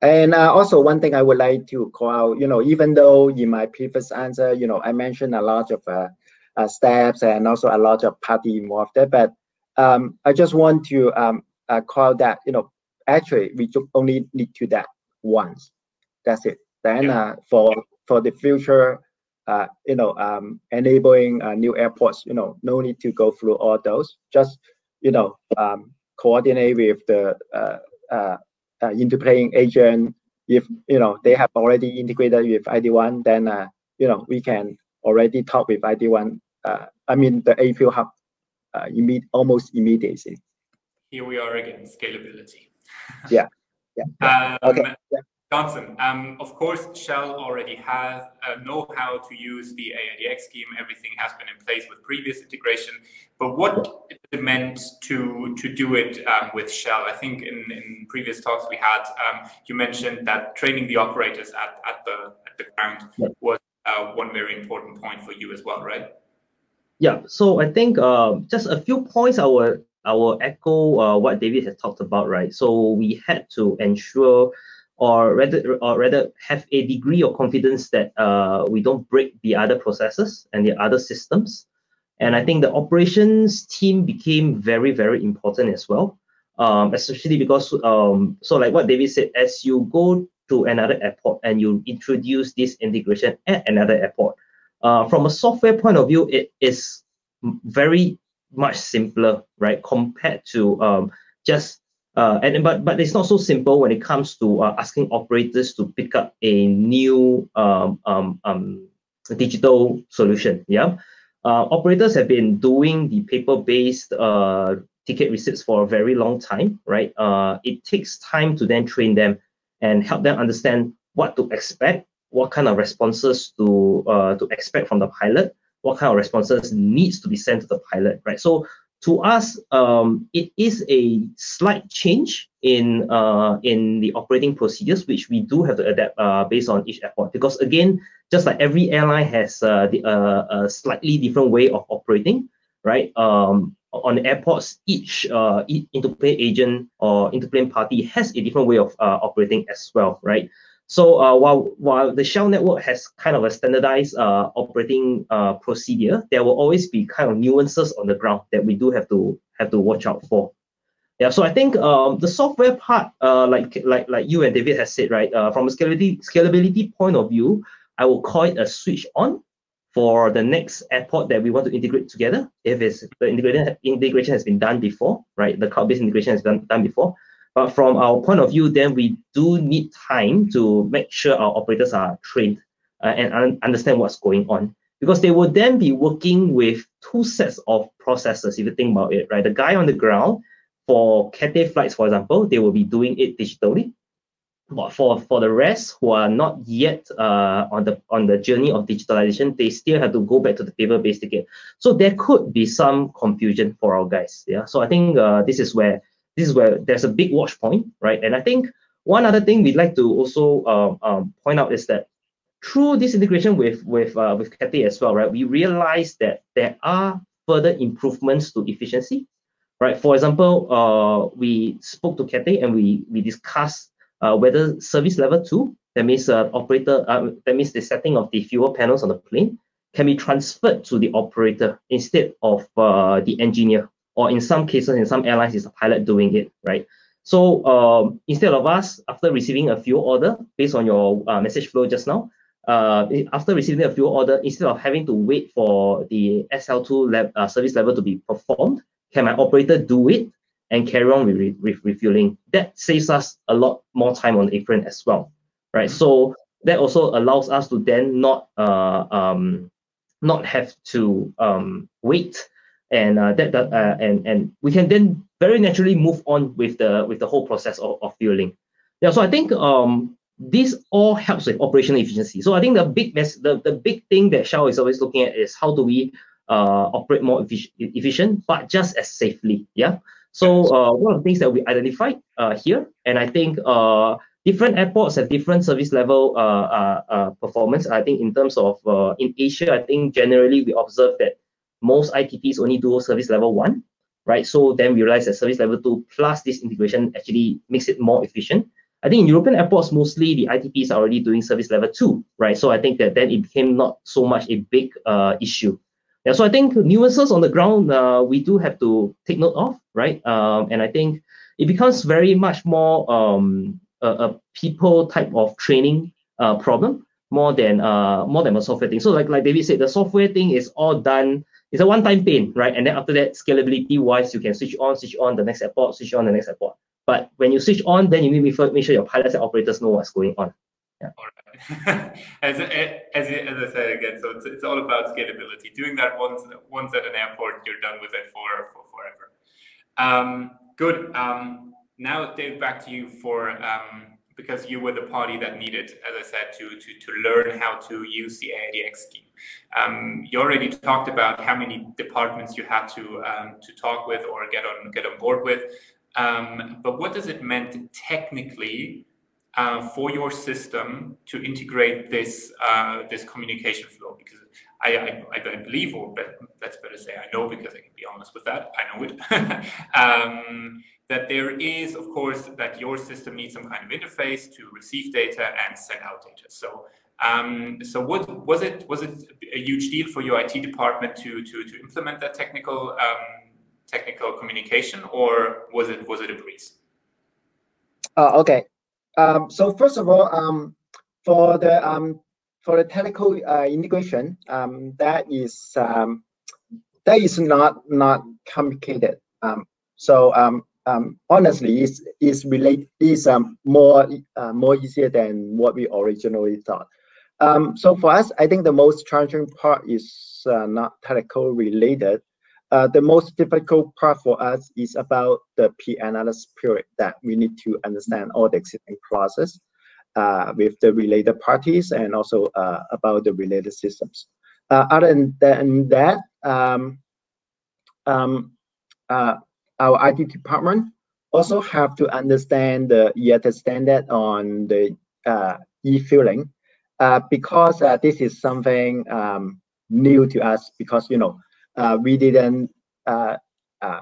S4: And uh, also one thing I would like to call out, you know, even though in my previous answer, you know, I mentioned a lot of uh, uh, steps and also a lot of party involved there, but um, I just want to um, uh, call that, you know, actually we only need to that once. That's it. Then yeah. uh, for for the future, uh, you know, um, enabling uh, new airports, you know, no need to go through all those. Just, you know, um, coordinate with the uh, uh, uh, interplaying agent. If, you know, they have already integrated with ID1, then, uh, you know, we can already talk with ID1. Uh, I mean, the AFuel hub uh, imme almost immediately.
S2: Here we are again, scalability.
S4: yeah. *laughs* Yeah. yeah. Um, okay. Yeah.
S2: Johnson, um, of course, Shell already has uh, know how to use the AIDX scheme. Everything has been in place with previous integration. But what it meant to to do it um, with Shell? I think in, in previous talks we had, um, you mentioned that training the operators at, at the at the ground yeah. was uh, one very important point for you as well, right?
S3: Yeah, so I think uh, just a few points I will, I will echo uh, what David has talked about, right? So we had to ensure or rather, or rather have a degree of confidence that uh, we don't break the other processes and the other systems. And I think the operations team became very, very important as well, um, especially because, um, so like what David said, as you go to another airport and you introduce this integration at another airport, uh, from a software point of view, it is very much simpler, right, compared to um, just uh, and but but it's not so simple when it comes to uh, asking operators to pick up a new um, um, um, digital solution. Yeah, uh, operators have been doing the paper-based uh, ticket receipts for a very long time, right? Uh, it takes time to then train them and help them understand what to expect what kind of responses to uh, to expect from the pilot, what kind of responses needs to be sent to the pilot, right? So to us, um, it is a slight change in uh, in the operating procedures, which we do have to adapt uh, based on each airport. Because again, just like every airline has uh, the, uh, a slightly different way of operating, right? Um, on airports, each uh, into-plane agent or into-plane party has a different way of uh, operating as well, right? So uh, while while the shell network has kind of a standardized uh, operating uh, procedure, there will always be kind of nuances on the ground that we do have to have to watch out for. Yeah, so I think um, the software part, uh, like like like you and David has said, right, uh, from a scalability scalability point of view, I will call it a switch on for the next airport that we want to integrate together. If it's the integration integration has been done before, right, the cloud-based integration has been done before, but from our point of view, then we do need time to make sure our operators are trained uh, and un understand what's going on. Because they will then be working with two sets of processes, if you think about it, right? The guy on the ground for Cathay flights, for example, they will be doing it digitally. But for, for the rest who are not yet uh, on the on the journey of digitalization, they still have to go back to the paper-based ticket. So there could be some confusion for our guys. Yeah. So I think uh, this is where this is where there's a big watch point, right? And I think one other thing we'd like to also um, um, point out is that through this integration with with uh, with Cathay as well, right? We realize that there are further improvements to efficiency, right? For example, uh, we spoke to Cathay and we we discussed uh, whether service level two, that means uh, operator, uh, that means the setting of the fuel panels on the plane, can be transferred to the operator instead of uh, the engineer or in some cases, in some airlines, it's a pilot doing it, right? So um, instead of us, after receiving a fuel order, based on your uh, message flow just now, uh, after receiving a fuel order, instead of having to wait for the SL2 lab, uh, service level to be performed, can my operator do it and carry on with, with refueling? That saves us a lot more time on apron as well, right? So that also allows us to then not uh, um, not have to um, wait and uh, that, that uh, and and we can then very naturally move on with the with the whole process of, of fueling. Yeah, so I think um this all helps with operational efficiency. So I think the big mess, the, the big thing that Shell is always looking at is how do we uh, operate more effic- efficient, but just as safely. Yeah. So uh, one of the things that we identified uh, here, and I think uh, different airports have different service level uh, uh, uh, performance. I think in terms of uh, in Asia, I think generally we observe that most ITPs only do service level one, right? So then we realize that service level two plus this integration actually makes it more efficient. I think in European airports, mostly the ITPs are already doing service level two, right? So I think that then it became not so much a big uh, issue. Yeah, so I think nuances on the ground, uh, we do have to take note of, right? Um, and I think it becomes very much more um, a, a people type of training uh, problem more than uh, more than a software thing. So like like David said, the software thing is all done it's a one-time pain, right? And then after that, scalability-wise, you can switch on, switch on the next airport, switch on the next airport. But when you switch on, then you need to make sure your pilots and operators know what's going on.
S2: Yeah. All right. *laughs* as, as, as I said again, so it's, it's all about scalability. Doing that once once at an airport, you're done with it for, for forever. Um, good. Um, now, Dave, back to you for um, because you were the party that needed, as I said, to to to learn how to use the AIDX scheme. Um, you already talked about how many departments you had to um, to talk with or get on get on board with. Um, but what does it mean technically uh, for your system to integrate this uh, this communication flow? Because I, I, I believe, or let's better say, I know because I can be honest with that. I know it. *laughs* um, that there is, of course, that your system needs some kind of interface to receive data and send out data. So, um, so what was it? Was it a huge deal for your IT department to to to implement that technical um, technical communication, or was it was it a breeze?
S4: Uh, okay. Um, so first of all, um, for the um, for the technical uh, integration, um, that is that is not not complicated. So honestly, is is relate is more uh, more easier than what we originally thought. Um, so for us, I think the most challenging part is uh, not technical related. Uh, the most difficult part for us is about the P-analysis period that we need to understand all the existing process uh, with the related parties and also uh, about the related systems. Uh, other than that, um, um, uh, our IT department also have to understand the IATA standard on the uh, e-fueling uh, because uh, this is something um, new to us because you know uh, we didn't uh,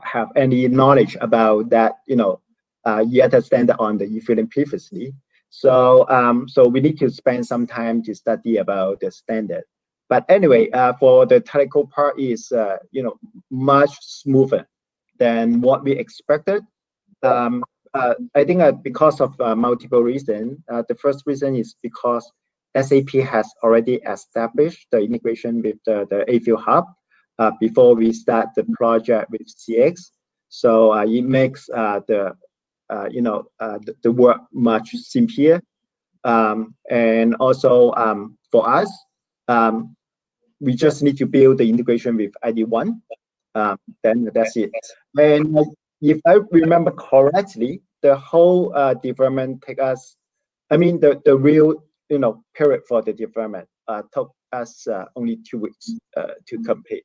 S4: have any knowledge about that you know IATA standard on the e-fueling previously. So um, so we need to spend some time to study about the standard. But anyway, for the technical part is you know much smoother than what we expected. Um, uh, I think uh, because of uh, multiple reasons. The first reason is because SAP has already established the integration with the, the A-Fuel Hub uh, before we start the project with CX. So uh, it makes the you know the, the, work much simpler. Um, and also um, for us, um, we just need to build the integration with ID1. Um, then that's it. And if I remember correctly, the whole uh, development take us, I mean, the, the real, you know, period for the development uh, took us uh, only two weeks uh, to complete.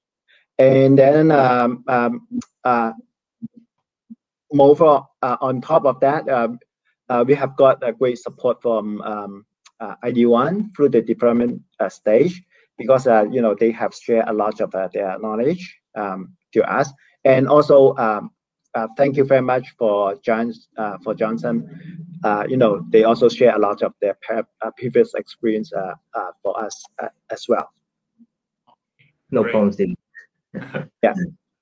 S4: And then um, um, moreover, on top of that, um, we have got a great support from um, uh, ID1 through the development stage because you know they have shared a lot of their knowledge um, to us, and also um, uh, thank you very much for John uh, for Johnson. Uh, you know, they also share a lot of their uh, previous experience uh, uh, for us as well.
S3: No Great. problems, Steve. *laughs*
S4: yeah.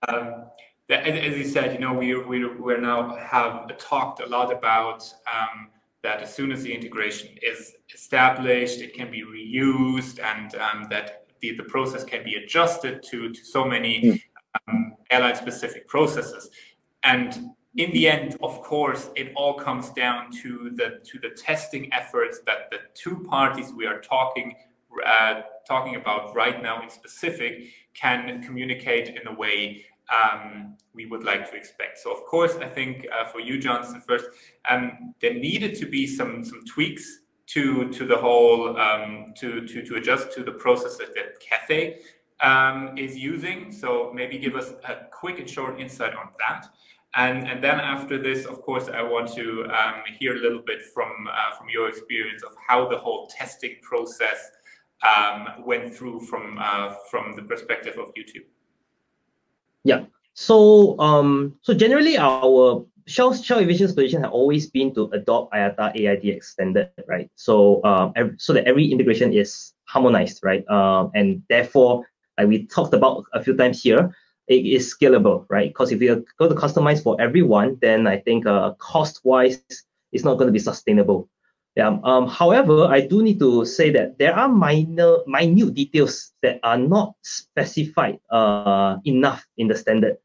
S2: Um, as you said, you know, we we we now have talked a lot about um, that as soon as the integration is established, it can be reused, and um, that the, the process can be adjusted to to so many mm. um, airline-specific processes. And in the end, of course, it all comes down to the to the testing efforts that the two parties we are talking uh, talking about right now in specific can communicate in a way um, we would like to expect. So, of course, I think uh, for you, Johnson, first, um, there needed to be some some tweaks to to the whole um, to to to adjust to the processes that Cathay um, is using. So maybe give us a quick and short insight on that. And, and then after this, of course, I want to um, hear a little bit from uh, from your experience of how the whole testing process um, went through from uh, from the perspective of YouTube.
S3: Yeah. So um, so generally, our Shell Shell Aviation's position has always been to adopt IATA AIDX standard, right? So um, so that every integration is harmonized, right? Um, and therefore, like we talked about a few times here, it is scalable, right? Because if you go to customize for everyone, then I think uh, cost-wise, it's not going to be sustainable. Yeah. Um, however, I do need to say that there are minor, minute details that are not specified uh, enough in the standard,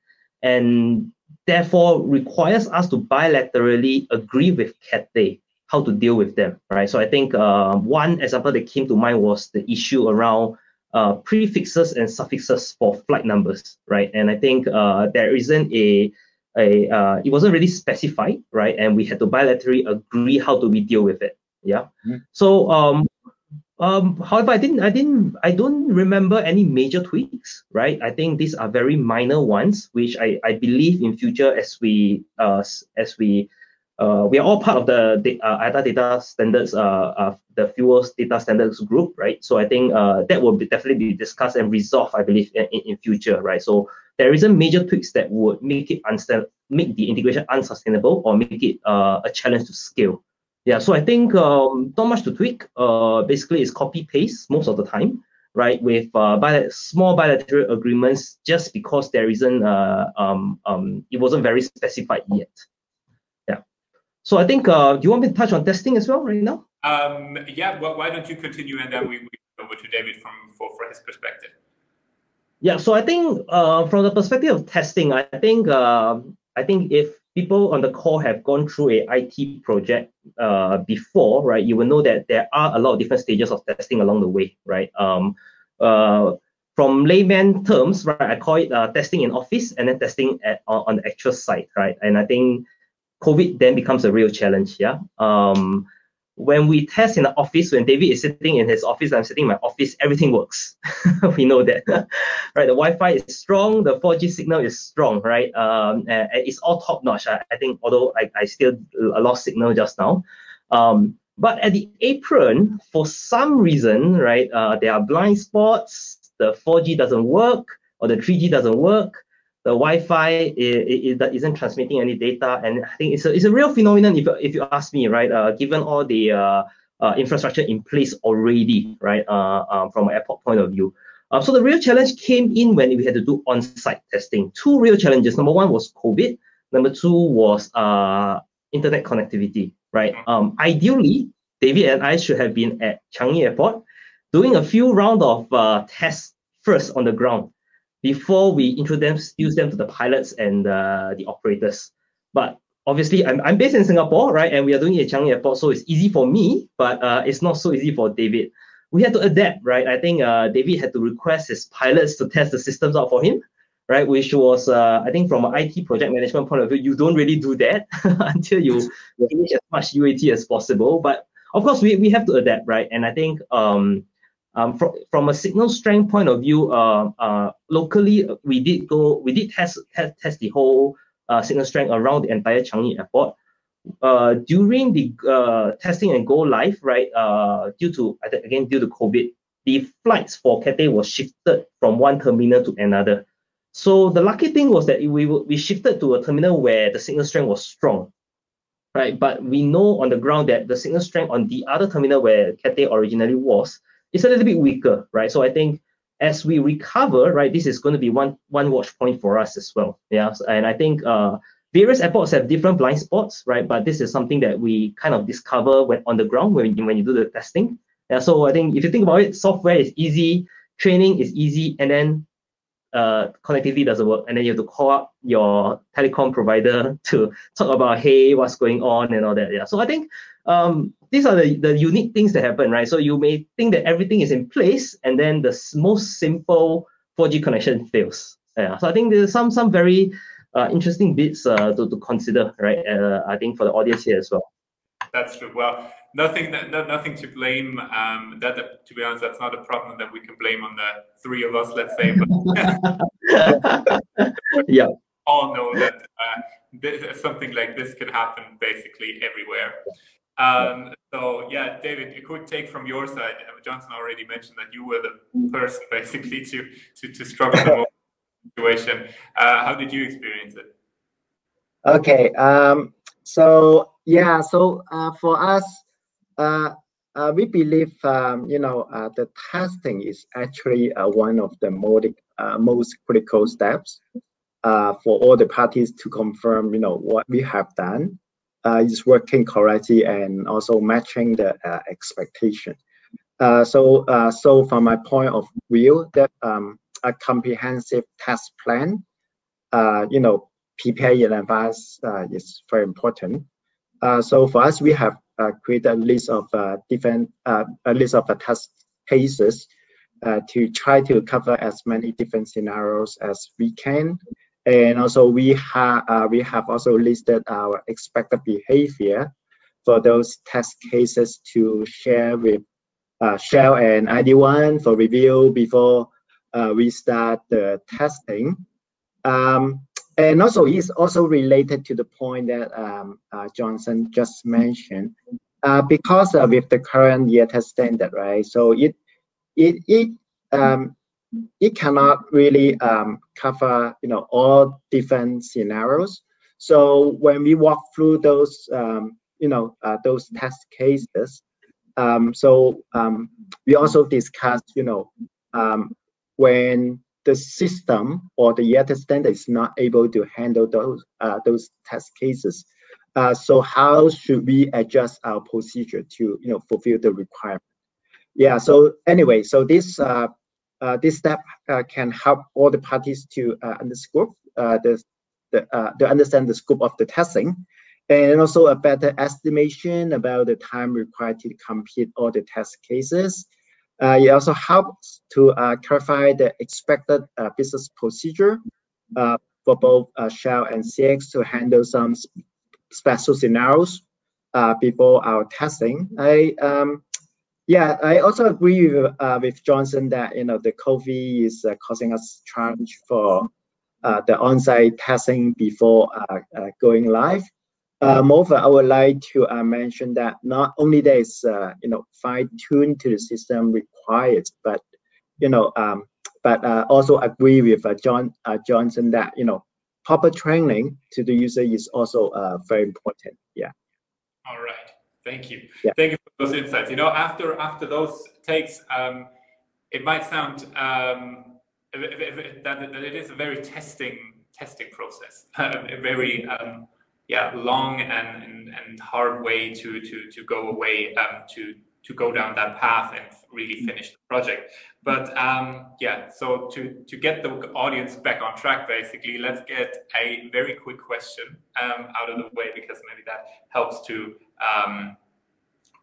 S3: and therefore requires us to bilaterally agree with Cathay how to deal with them, right? So I think uh, one example that came to mind was the issue around uh, prefixes and suffixes for flight numbers, right? And I think uh, there isn't a a uh, it wasn't really specified, right? And we had to bilaterally agree how do we deal with it. Yeah. Mm-hmm. So um, um, however, I didn't I didn't I don't remember any major tweaks, right? I think these are very minor ones, which I, I believe in future as we uh as we uh, we are all part of the uh, data standards, uh, uh, the fuels data standards group, right? So I think uh, that will be definitely be discussed and resolved, I believe, in, in future, right? So there isn't major tweaks that would make it unsta- make the integration unsustainable or make it uh, a challenge to scale. Yeah, so I think um, not much to tweak. Basically, it's copy paste most of the time, right? With bi- small bilateral agreements, just because there isn't, um, um, it wasn't very specified yet. So I think, uh, do you want me to touch on testing as well right now?
S2: Um, yeah, well, why don't you continue and then we, we go over to David from for, for his perspective.
S3: Yeah, so I think uh, from the perspective of testing, I think uh, I think if people on the call have gone through a IT project uh, before, right, you will know that there are a lot of different stages of testing along the way, right? Um, uh, from layman terms, right, I call it uh, testing in office and then testing at, on the actual site, right? And I think COVID then becomes a real challenge. Yeah. Um, when we test in the office, when David is sitting in his office, I'm sitting in my office, everything works. *laughs* we know that, *laughs* right? The Wi-Fi is strong, the 4G signal is strong, right? Um, it's all top notch. I, I think, although I, I still lost signal just now. Um, but at the apron, for some reason, right, uh, there are blind spots, the 4G doesn't work or the 3G doesn't work, the Wi-Fi is, isn't transmitting any data, and I think it's a, it's a real phenomenon if, if you ask me, right? Uh, given all the uh, uh, infrastructure in place already, right, uh, um, from an airport point of view. Uh, so the real challenge came in when we had to do on-site testing. Two real challenges. Number one was COVID. Number two was uh, internet connectivity, right? Um, ideally, David and I should have been at Changi Airport doing a few round of uh, tests first on the ground before we introduce them to the pilots and uh, the operators. But obviously, I'm, I'm based in Singapore, right? And we are doing it at Changi Airport, so it's easy for me, but uh, it's not so easy for David. We had to adapt, right? I think uh, David had to request his pilots to test the systems out for him, right? Which was, uh, I think, from an IT project management point of view, you don't really do that *laughs* until you finish as much UAT as possible. But of course, we, we have to adapt, right? And I think um, um, from, from a signal strength point of view, uh, uh, locally we did go, we did test test, test the whole uh, signal strength around the entire Changi Airport. Uh, during the uh, testing and go live, right, uh, due to again due to COVID, the flights for Cathay was shifted from one terminal to another. So the lucky thing was that we we shifted to a terminal where the signal strength was strong, right? But we know on the ground that the signal strength on the other terminal where Cathay originally was is a little bit weaker, right? So I think as we recover, right, this is going to be one one watch point for us as well. Yeah, and I think uh, various airports have different blind spots, right? But this is something that we kind of discover when on the ground when when you do the testing. Yeah, so I think if you think about it, software is easy, training is easy, and then uh, connectivity doesn't work, and then you have to call up your telecom provider *laughs* to talk about hey, what's going on and all that. Yeah, so I think um, these are the, the unique things that happen, right? So you may think that everything is in place, and then the most simple 4G connection fails. Yeah, so I think there's some some very uh, interesting bits uh, to, to consider, right? Uh, I think for the audience here as well.
S2: That's true. Well, nothing no, nothing to blame. Um, that, that, to be honest, that's not a problem that we can blame on the three of us, let's say.
S3: But *laughs* yeah,
S2: all know that uh, this, something like this can happen basically everywhere. Um, so yeah, David, a quick take from your side. Johnson already mentioned that you were the person *laughs* basically to to, to struggle the *laughs* situation. Uh, how did you experience it?
S4: Okay. Um, so yeah, so uh, for us, uh, uh, we believe um, you know uh, the testing is actually uh, one of the most uh, most critical steps uh, for all the parties to confirm you know what we have done uh, is working correctly and also matching the uh, expectation. Uh, so, uh, so from my point of view, that um, a comprehensive test plan, uh, you know, prepare in advance uh, is very important. so for us, we have created a list of different, a list of test cases to try to cover as many different scenarios as we can and also we have uh, we have also listed our expected behavior for those test cases to share with uh, Shell and ID1 for review before uh, we start the testing. Um, and also it's also related to the point that um, uh, Johnson just mentioned. Uh, because with the current test standard, right? So it it it um, it cannot really um, cover you know all different scenarios. So when we walk through those um, you know uh, those test cases, um, so um, we also discussed you know um, when the system or the IATA standard is not able to handle those uh, those test cases. Uh, so how should we adjust our procedure to you know fulfill the requirement? Yeah. So anyway, so this uh, this step uh, can help all the parties to uh, understand the, the, to understand the scope of the testing and also a better estimation about the time required to complete all the test cases. Uh, it also helps to uh, clarify the expected uh, business procedure for both Shell and CX to handle some special scenarios before our testing. I um, yeah, I also agree with, uh, with Johnson that you know the COVID is uh, causing us challenge for uh, the on-site testing before uh, uh, going live. Uh, moreover, I would like to mention that not only there is you know fine-tuned to the system required, but you know um, but also agree with John Johnson that you know proper training to the user is also very important. Yeah.
S2: All right. Thank you.
S4: Yeah.
S2: Thank you for those insights. You know, after after those takes, um, it might sound um, that, that it is a very testing testing process, *laughs* a very um, yeah long and, and, and hard way to to to go away um, to to go down that path and really finish the project. But um, yeah, so to to get the audience back on track, basically, let's get a very quick question um, out of the way because maybe that helps to um,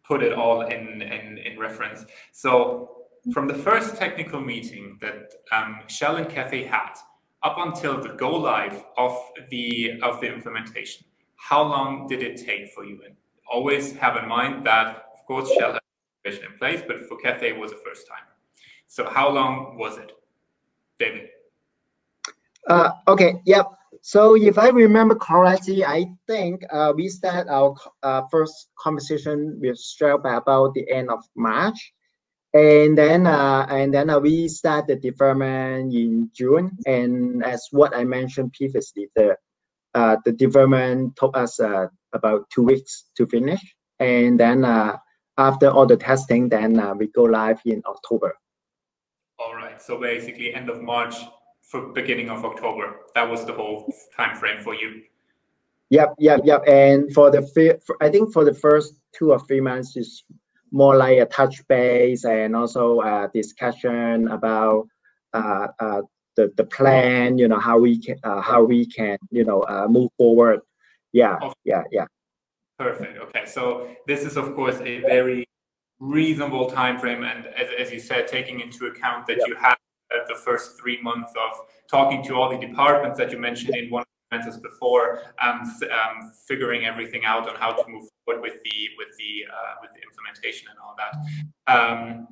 S2: put it all in, in in reference. So from the first technical meeting that um, Shell and Cathay had up until the go live of the of the implementation, how long did it take for you? And always have in mind that, of course, Shell vision in place, but for Cathay it was the first time. So how long was it, David?
S4: Uh, okay, yep. So if I remember correctly, I think uh, we started our uh, first conversation with by about the end of March and then uh, and then uh, we start the development in June. And as what I mentioned previously, the uh, the development took us about two weeks to finish. And then after all the testing, then uh, we go live in October.
S2: All right. So basically, end of March for beginning of October. That was the whole time frame for you.
S4: Yep, yep, yep. And for the for, I think for the first two or three months is more like a touch base and also a discussion about uh, uh, the, the plan, you know, how we can, uh, how we can, you know, uh, move forward. Yeah, okay. yeah, yeah.
S2: Perfect. Okay, so this is of course a very reasonable time frame, and as, as you said, taking into account that yep. you had the first three months of talking to all the departments that you mentioned in one mentors before, um, um, figuring everything out on how to move forward with the with the uh, with the implementation and all that. Um,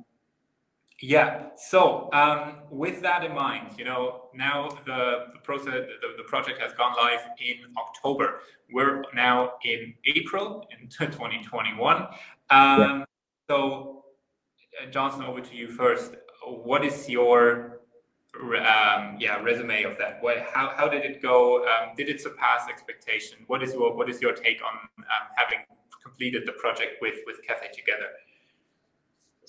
S2: yeah. So um, with that in mind, you know, now the, the process, the, the project has gone live in October. We're now in April in *laughs* 2021. Yeah. Um, so, uh, Johnson, over to you first. What is your um, yeah resume of that? What, how, how did it go? Um, did it surpass expectation? What is your what is your take on um, having completed the project with with Cathay together?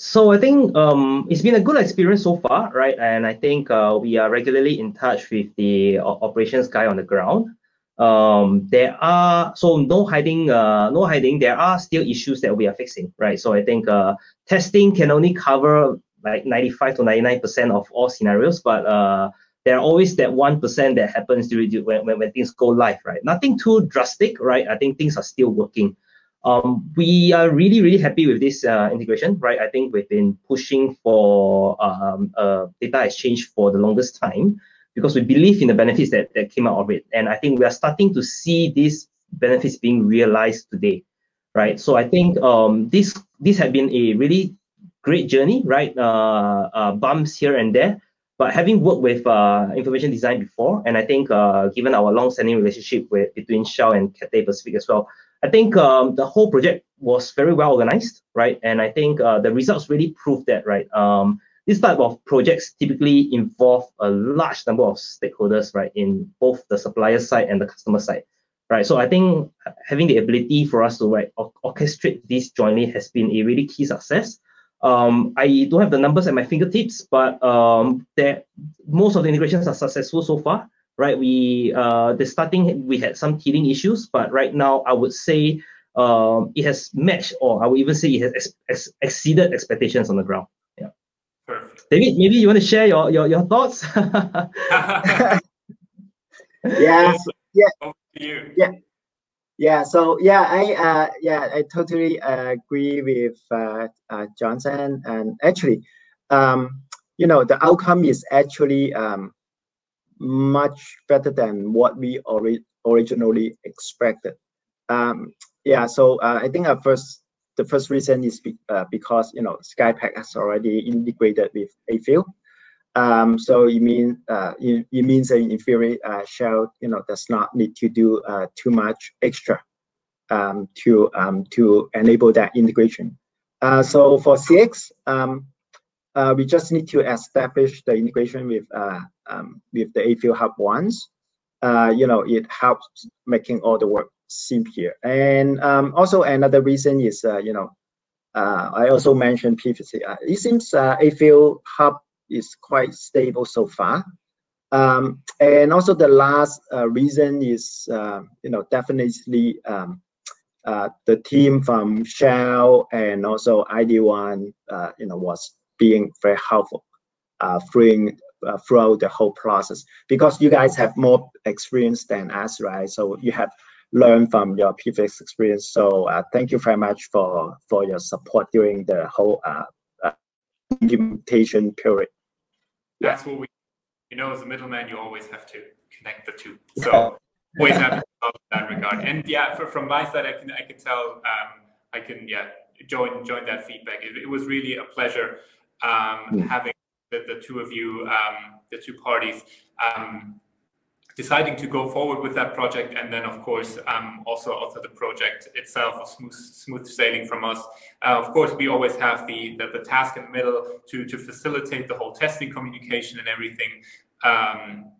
S3: So I think um, it's been a good experience so far, right? And I think uh, we are regularly in touch with the operations guy on the ground. Um, there are so no hiding, uh, no hiding. There are still issues that we are fixing, right? So I think uh, testing can only cover like 95 to 99% of all scenarios, but uh, there are always that 1% that happens during when, when, when things go live, right? Nothing too drastic, right? I think things are still working. Um, we are really, really happy with this uh, integration, right? I think we've been pushing for um, data exchange for the longest time because we believe in the benefits that, that came out of it. And I think we are starting to see these benefits being realized today, right? So I think um, this this has been a really great journey, right? Uh, uh, bumps here and there, but having worked with uh, information design before, and I think uh, given our long-standing relationship with between Shell and Cathay Pacific as well, I think um, the whole project was very well organized, right? And I think uh, the results really prove that, right? Um, this type of projects typically involve a large number of stakeholders, right, in both the supplier side and the customer side, right? So I think having the ability for us to right, orchestrate this jointly has been a really key success. Um, I don't have the numbers at my fingertips, but um, most of the integrations are successful so far, right? We uh, the starting we had some teething issues, but right now I would say um, it has matched, or I would even say it has ex ex exceeded expectations on the ground. Yeah.
S2: Perfect.
S3: David, maybe you want to share your your, your thoughts?
S4: yes. *laughs*
S2: Yeah.
S4: Yeah. Yeah, so yeah, I uh, yeah, I totally uh, agree with uh, uh, Johnson. And actually, um, you know, the outcome is actually um, much better than what we ori originally expected. Um, yeah, so uh, I think at first the first reason is be, uh, because you know SkyPad has already integrated with A-Fuel, um, so it means uh, it, it, means that in theory, uh, Shell you know does not need to do uh, too much extra um, to um, to enable that integration. Uh, so for CX, um, uh, we just need to establish the integration with uh, um, with the A-Fuel Hub once. Uh, you know, it helps making all the work simpler. And um, also another reason is, uh, you know, uh, I also mentioned previously, uh, it seems uh, A-Fuel Hub is quite stable so far. Um, and also the last reason is, you know, definitely um, the team from Shell and also ID1, uh, you know, was being very helpful uh, through, uh, throughout the whole process because you guys have more experience than us, right? So you have learned from your previous experience. So thank you very much for for your support during the whole implementation period.
S2: That's what we you know, as a middleman, you always have to connect the two. So always have that regard. And yeah, for, from my side, I can I can tell um, I can yeah join join that feedback. It, it was really a pleasure um, mm. having the, the two of you, um, the two parties, um, deciding to go forward with that project and then of course um, also also the project itself was smooth, smooth sailing from us uh, of course we always have the, the, the task in the middle to to facilitate the whole testing communication and everything um,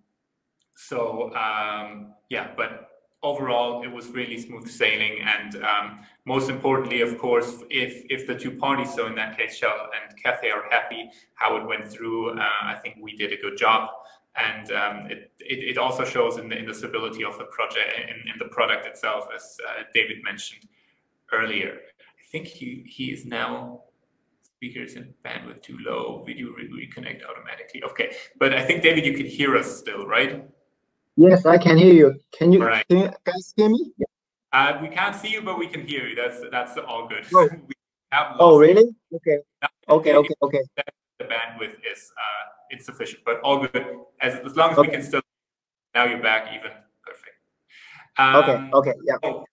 S2: so um, yeah but overall it was really smooth sailing and um, most importantly of course if if the two parties so in that case shell and cathay are happy how it went through uh, i think we did a good job. And um, it, it, it, also shows in the, in the stability of the project in, in the product itself as uh, david mentioned earlier. I think he, he is now speakers and bandwidth too low video re reconnect automatically. Okay but i think david you can hear us still right?
S4: Yes i can hear you. Can you, right. can you guys hear me
S2: uh, we can't see you but we can hear you that's that's all good *laughs*
S4: oh, oh really okay okay okay okay
S2: the bandwidth is uh, insufficient, but all good. As, as long as okay. we can still, now you're back even, perfect.
S4: Um, okay, okay, yeah. Oh,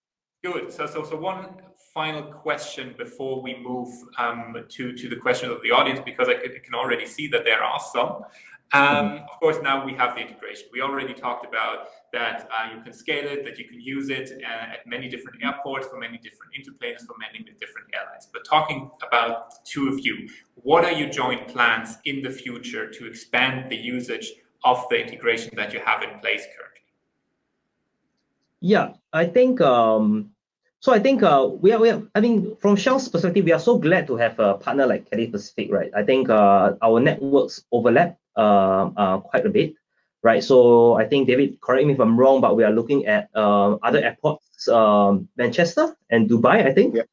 S2: good. So, so, so one final question before we move um, to, to the questions of the audience, because I can already see that there are some. Um, mm-hmm. of course, now we have the integration. We already talked about that uh, you can scale it, that you can use it uh, at many different airports for many different into-planers for many different airlines. But talking about two of you, what are your joint plans in the future to expand the usage of the integration that you have in place currently?
S3: Yeah, I think um, so. I think uh, we are, we are. I mean, from Shell's perspective, we are so glad to have a partner like Cathay Pacific, right? I think uh, our networks overlap uh, uh, quite a bit, right? So I think David, correct me if I'm wrong, but we are looking at uh, other airports, um, Manchester and Dubai, I think. Yeah.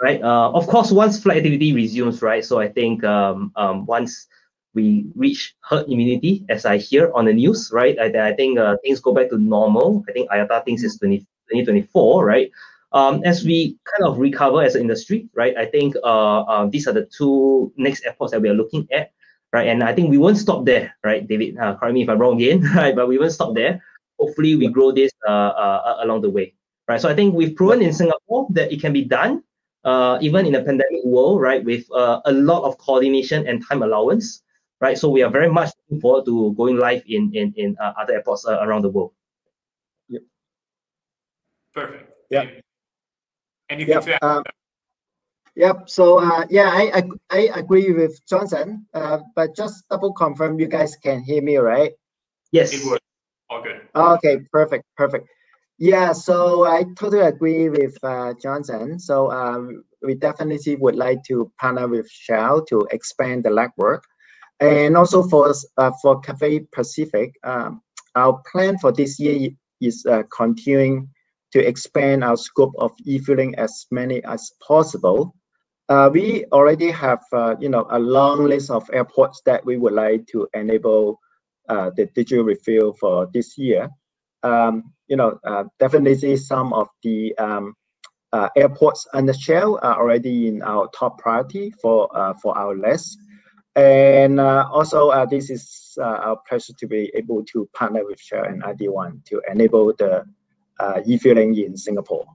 S3: Right. Uh, of course, once flight activity resumes, right? So I think um, um, once we reach herd immunity, as I hear on the news, right? I, I think uh, things go back to normal. I think IATA thinks it's 20, 2024, right? Um, as we kind of recover as an industry, right? I think uh, uh, these are the two next airports that we are looking at right? And I think we won't stop there, right, David? Uh, correct me if I'm wrong again, *laughs* right? But we won't stop there. Hopefully, we grow this uh, uh, along the way, right? So I think we've proven in Singapore that it can be done, uh, even in a pandemic world, right, with uh, a lot of coordination and time allowance, right? So we are very much looking forward to going live in in in uh, other airports uh, around the world.
S4: Yep.
S2: Perfect.
S4: Yeah.
S2: Anything yep. to add? Um,
S4: Yep. So uh, yeah, I, I I agree with Johnson. Uh, but just double confirm, you guys can hear me, right?
S3: Yes.
S2: It works. All good.
S4: Okay. Perfect. Perfect. Yeah. So I totally agree with uh, Johnson. So um, we definitely would like to partner with Shell to expand the legwork, and also for uh, for Cathay Pacific, um, our plan for this year is uh, continuing to expand our scope of e-fueling as many as possible uh, we already have, uh, you know, a long list of airports that we would like to enable uh, the digital refill for this year. Um, you know, uh, definitely some of the um, uh, airports under Shell are already in our top priority for uh, for our list. And also, this is our pleasure to be able to partner with Shell and ID1 to enable the e-fueling in Singapore.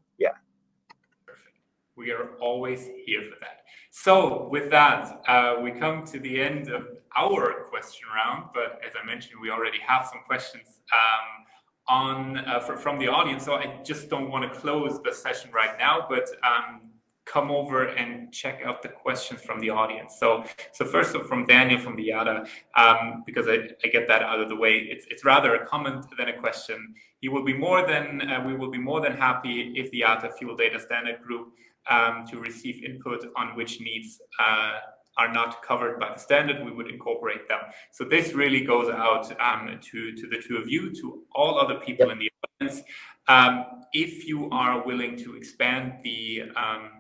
S2: We are always here for that. So with that, uh, we come to the end of our question round. But as I mentioned, we already have some questions um, on uh, for, from the audience. So I just don't want to close the session right now. But um, come over and check out the questions from the audience. So, so first of from Daniel from the IATA, um, because I, I get that out of the way. It's it's rather a comment than a question. He will be more than uh, we will be more than happy if the IATA Fuel Data Standard Group um, to receive input on which needs uh, are not covered by the standard, we would incorporate them. So this really goes out um, to, to the two of you, to all other people yep. in the audience. Um, if you are willing to expand the um,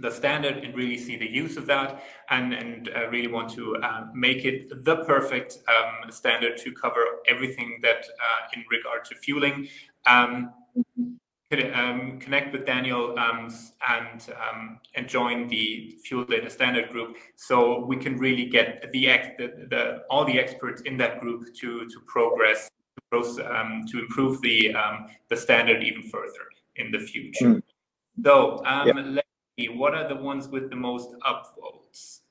S2: the standard and really see the use of that and, and uh, really want to uh, make it the perfect um, standard to cover everything that uh, in regard to fueling. Um, um, connect with Daniel um, and um, and join the Fuel Data Standard group, so we can really get the, the, the all the experts in that group to to progress to, um, to improve the um, the standard even further in the future. Mm. So um, yeah. let's see, what are the ones with the most upvotes?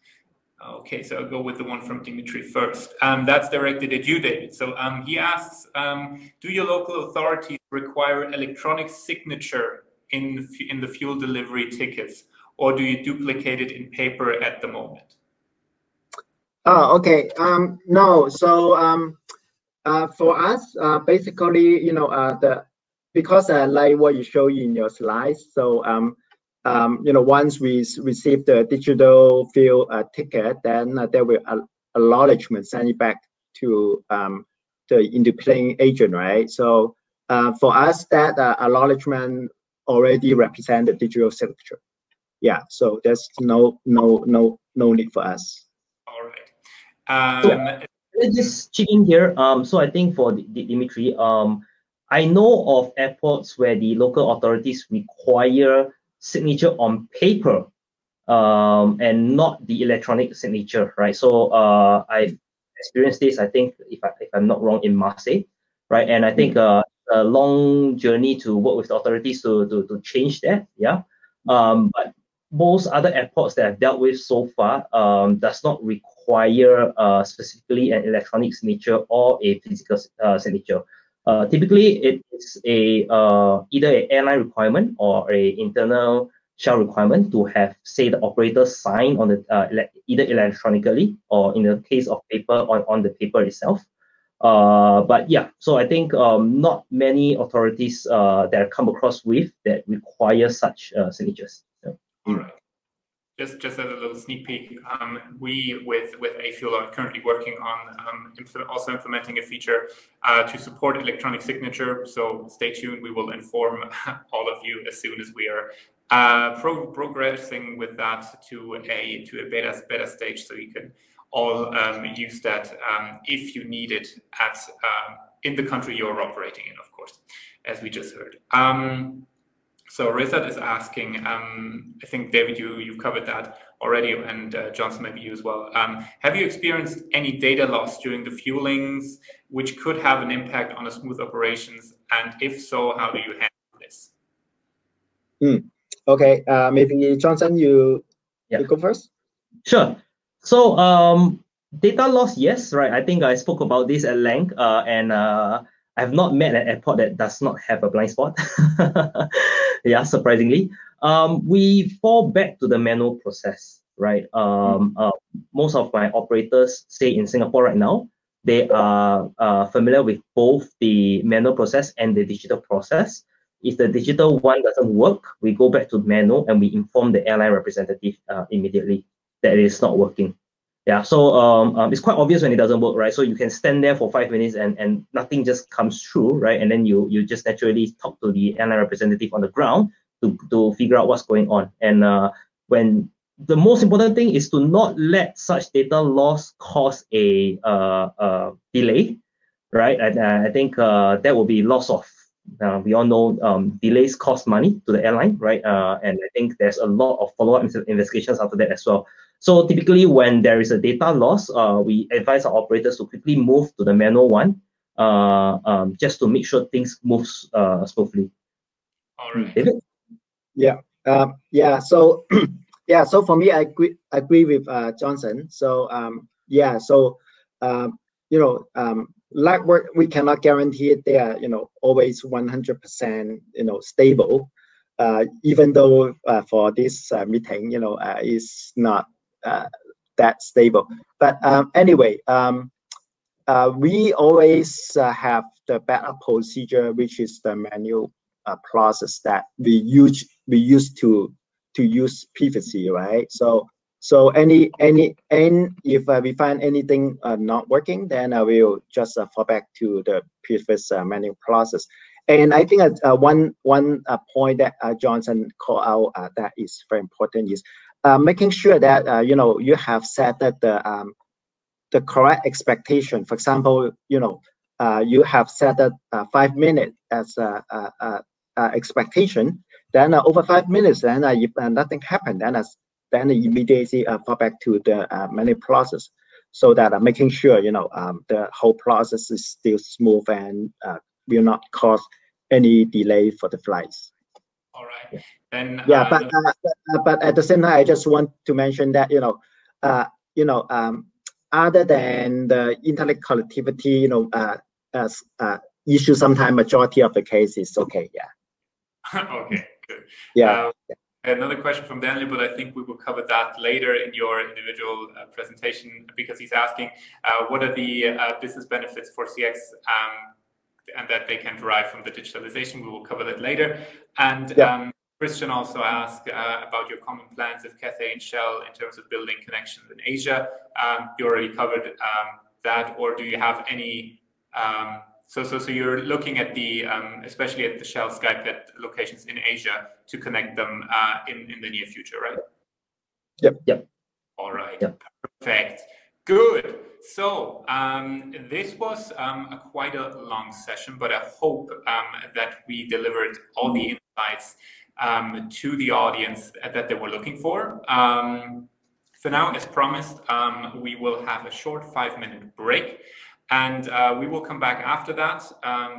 S2: Okay, so I'll go with the one from Dimitri first. Um, that's directed at you, David. So um, he asks, um, do your local authorities require electronic signature in, in the fuel delivery tickets, or do you duplicate it in paper at the moment?
S4: Oh, okay. Um, no, so um, uh, for us, uh, basically, you know, uh, the because like what you show in your slides, so um, you know, once we receive the digital field uh, ticket, then uh, there will acknowledgement send it back to um, the independent agent, right? So uh, for us, that uh, acknowledgement already represent the digital signature. Yeah, so there's no no no no need for us.
S2: All right. Um,
S3: so, just checking here. Um, so I think for the, the Dimitri, um, I know of airports where the local authorities require signature on paper um, and not the electronic signature, right? So uh, I've experienced this, I think, if, I, if I'm not wrong, in Marseille, right? And I think uh, a long journey to work with the authorities to, to, to change that, yeah? Um, but most other airports that I've dealt with so far um, does not require uh, specifically an electronic signature or a physical uh, signature. Uh, typically, it's a uh, either an airline requirement or a internal shell requirement to have, say, the operator sign on the uh, ele either electronically or in the case of paper on, on the paper itself. Uh, but yeah, so I think um, not many authorities uh, that I come across with that require such uh, signatures.
S2: So. All right just just as a little sneak peek, um, we with with A-Fuel are currently working on um, implement, also implementing a feature uh, to support electronic signature. So stay tuned. We will inform *laughs* all of you as soon as we are uh, pro progressing with that to a to a beta beta stage, so you can all um, use that um, if you need it at um, in the country you're operating in, of course, as we just heard. So Rizat is asking, um, I think David, you you've covered that already, and uh, Johnson maybe you as well. Um, have you experienced any data loss during the fuelings, which could have an impact on the smooth operations? And if so, how do you handle this?
S4: Mm. Okay, uh, maybe Johnson, you, yeah. you go first.
S3: Sure. So um, data loss, yes, right. I think I spoke about this at length, uh, and uh, I have not met an airport that does not have a blind spot. *laughs* yeah, surprisingly. Um, we fall back to the manual process, right? Um, uh, most of my operators, say in Singapore right now, they are uh, familiar with both the manual process and the digital process. If the digital one doesn't work, we go back to manual and we inform the airline representative uh, immediately that it is not working. Yeah, so um, um, it's quite obvious when it doesn't work, right? So you can stand there for five minutes and, and nothing just comes through, right? And then you you just naturally talk to the airline representative on the ground to, to figure out what's going on. And uh, when the most important thing is to not let such data loss cause a uh, uh, delay, right? And uh, I think uh, that will be loss of. Uh, we all know um, delays cost money to the airline, right? Uh, and I think there's a lot of follow-up investigations after that as well. So typically when there is a data loss, uh, we advise our operators to quickly move to the manual one uh, um, just to make sure things moves uh, smoothly.
S2: All right.
S3: David?
S4: Yeah. Um, yeah. So *clears throat* yeah. So for me, I agree, agree with uh, Johnson. So um, yeah. So um, you know, um, like we cannot guarantee they are you know always 100% you know stable. uh, even though uh, for this uh, meeting, you know, is not that stable. But um, anyway, um, we always have the backup procedure, which is the manual process that we use we used to to use previously, right? So so any any and if uh, we find anything uh, not working, then I will just uh, fall back to the previous manual process. And I think uh, one one uh, point that uh, Johnson called out uh, that is very important is uh, making sure that uh, you know you have set that the um, the correct expectation. For example, you know you have set that five minutes as a, a, a, expectation. Then over five minutes, then if nothing happened, then then immediately fall back to the manual process so that uh, making sure you know um, the whole process is still smooth and uh, will not cause any delay for the flights.
S2: All right. Then
S4: yeah, uh, but, uh, but, at the same time, I just want to mention that you know, uh, you know, um, other than the internet connectivity, you know, uh, as uh, issue, sometimes majority of the cases okay.
S2: Yeah. *laughs* okay. Good.
S4: Yeah. Uh,
S2: Another question from Daniel, but I think we will cover that later in your individual uh, presentation because he's asking uh, what are the uh, business benefits for CX um, and that they can derive from the digitalization. We will cover that later. And yeah. um, Christian also asked uh, about your common plans with Cathay and Shell in terms of building connections in Asia. Um, you already covered um, that, or do you have any? Um, so, so, so you're looking at the, um, especially at the Shell Skype locations in Asia to connect them uh, in in the near future, right?
S4: Yep. Yep.
S2: All right. Yep. Perfect. Good. So um, this was um, a quite a long session, but I hope um, that we delivered all the insights um, to the audience that they were looking for. Um, for now, as promised, um, we will have a short five-minute break. And uh, we will come back after that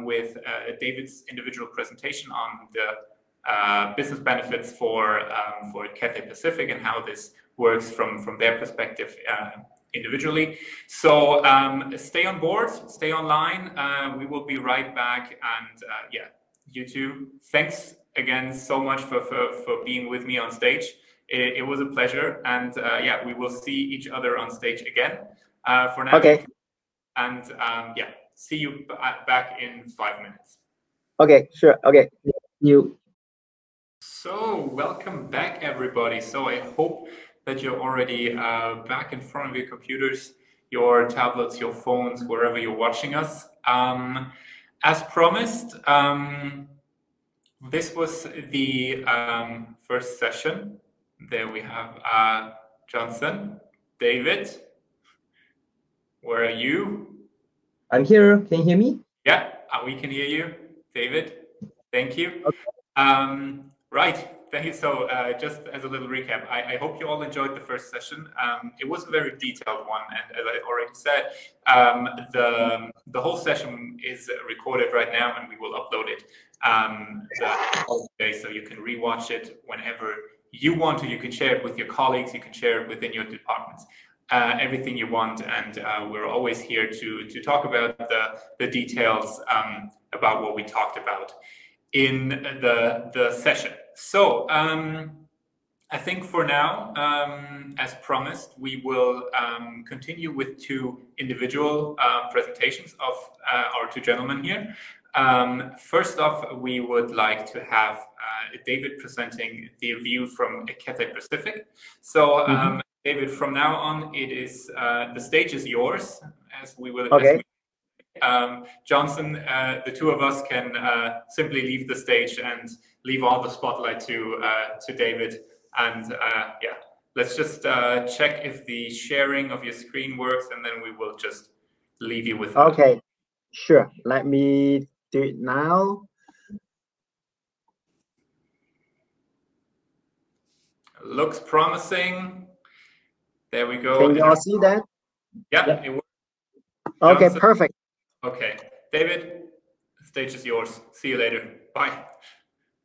S2: with uh, David's individual presentation on the uh, business benefits for for Cathay Pacific and how this works from from their perspective uh, individually. So um, stay on board, stay online. Uh, we will be right back. And uh, yeah, you too. Thanks again so much for, for, for being with me on stage. It, it was a pleasure. And uh, yeah, we will see each other on stage again uh, for now.
S4: Okay.
S2: And um, yeah, see you back in five minutes.
S4: Okay, sure. Okay. You.
S2: So welcome back, everybody. So I hope that you're already uh, back in front of your computers, your tablets, your phones, wherever you're watching us. Um, as promised, um, this was the um, first session. There we have uh, Johnson, David. Where are you?
S3: I'm here. Can you hear me?
S2: Yeah, uh, we can hear you, David. Thank you.
S3: Okay.
S2: Um, right. Thank you. So uh, just as a little recap, I, I, hope you all enjoyed the first session. Um, it was a very detailed one, and as I already said, um, the the whole session is recorded right now, and we will upload it um, so you can rewatch it whenever you want to. You can share it with your colleagues. You can share it within your departments. Uh, everything you want, and uh, we're always here to to talk about the the details um, about what we talked about in the the session. So um, I think for now, um, as promised, we will um, continue with two individual uh, presentations of uh, our two gentlemen here. Um, first off, we would like to have uh, David presenting the view from Cathay Pacific. So, mm -hmm. David, from now on, it is uh, the stage is yours, as we will.
S4: Okay. We
S2: um, Johnson, uh, the two of us can uh, simply leave the stage and leave all the spotlight to uh, to David. And uh, yeah, let's just uh, check if the sharing of your screen works, and then we will just leave you with.
S4: That. Okay, sure. Let me do it now.
S2: Looks promising. There we go.
S4: Can you all see that?
S2: Yeah, yeah. it works.
S4: Okay, Johnson. perfect.
S2: Okay. David, the stage is yours. See you later. Bye.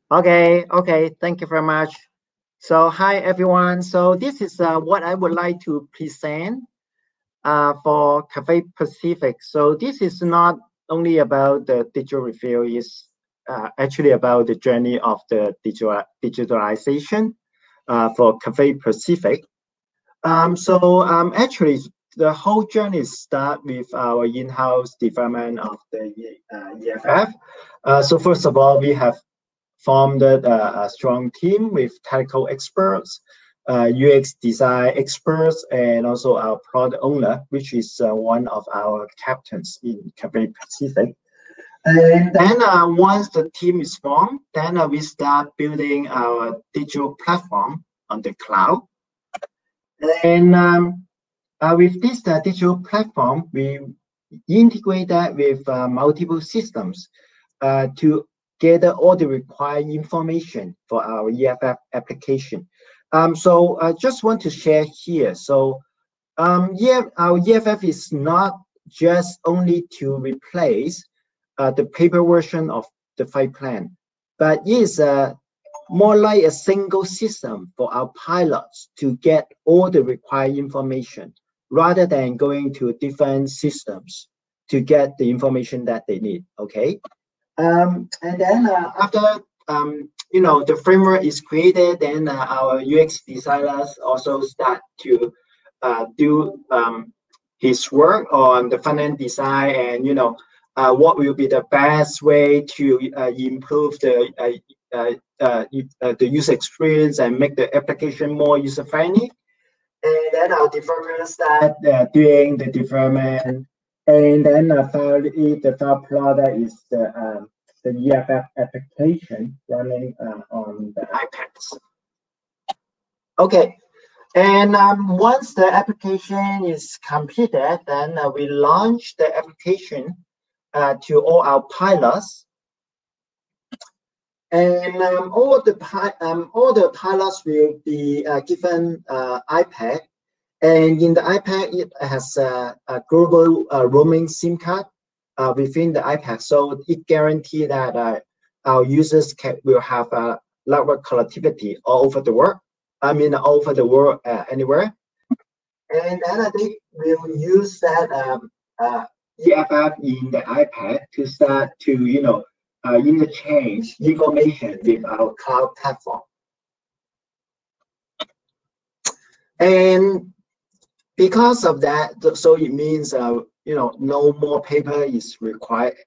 S4: Okay. Okay. Thank you very much. So hi, everyone. So this is uh, what I would like to present uh, for Cathay Pacific. So this is not only about the digital review, it's uh, actually about the journey of the digital digitalization uh, for Cathay Pacific. Um, so um, actually, the whole journey start with our in-house development of the uh, EFB. Uh, so first of all, we have formed a, a strong team with technical experts, uh, UX design experts, and also our product owner, which is uh, one of our captains in Cathay Pacific. And then uh, once the team is formed, then uh, we start building our digital platform on the cloud. And um, uh, with this uh, digital platform, we integrate that with multiple systems to gather all the required information for our EFB application. Um, so I just want to share here. So um, yeah, our EFB is not just only to replace uh, the paper version of the flight plan, but is uh, more like a single system for our pilots to get all the required information rather than going to different systems to get the information that they need. Okay. Um, and then uh, after um, you know the framework is created, then uh, our UX designers also start to uh, do um, his work on the front end design and you know uh, what will be the best way to uh, improve the uh, the user experience and make the application more user friendly. And then our developers start doing the development and then uh, finally, the final product is the um, the EFB application running uh, on the iPads. Okay, and um, once the application is completed, then uh, we launch the application uh, to all our pilots. And um, all the um, all the pilots will be uh, given uh, iPad and in the iPad, it has a, a global uh, roaming SIM card uh, within the iPad. So it guarantees that uh, our users can, will have a network connectivity all over the world. I mean, all over the world, anywhere. And then will use that um, uh, EFB in the iPad to start to, you know, uh, interchange information with our cloud platform. And because of that, so it means uh, you know no more paper is required.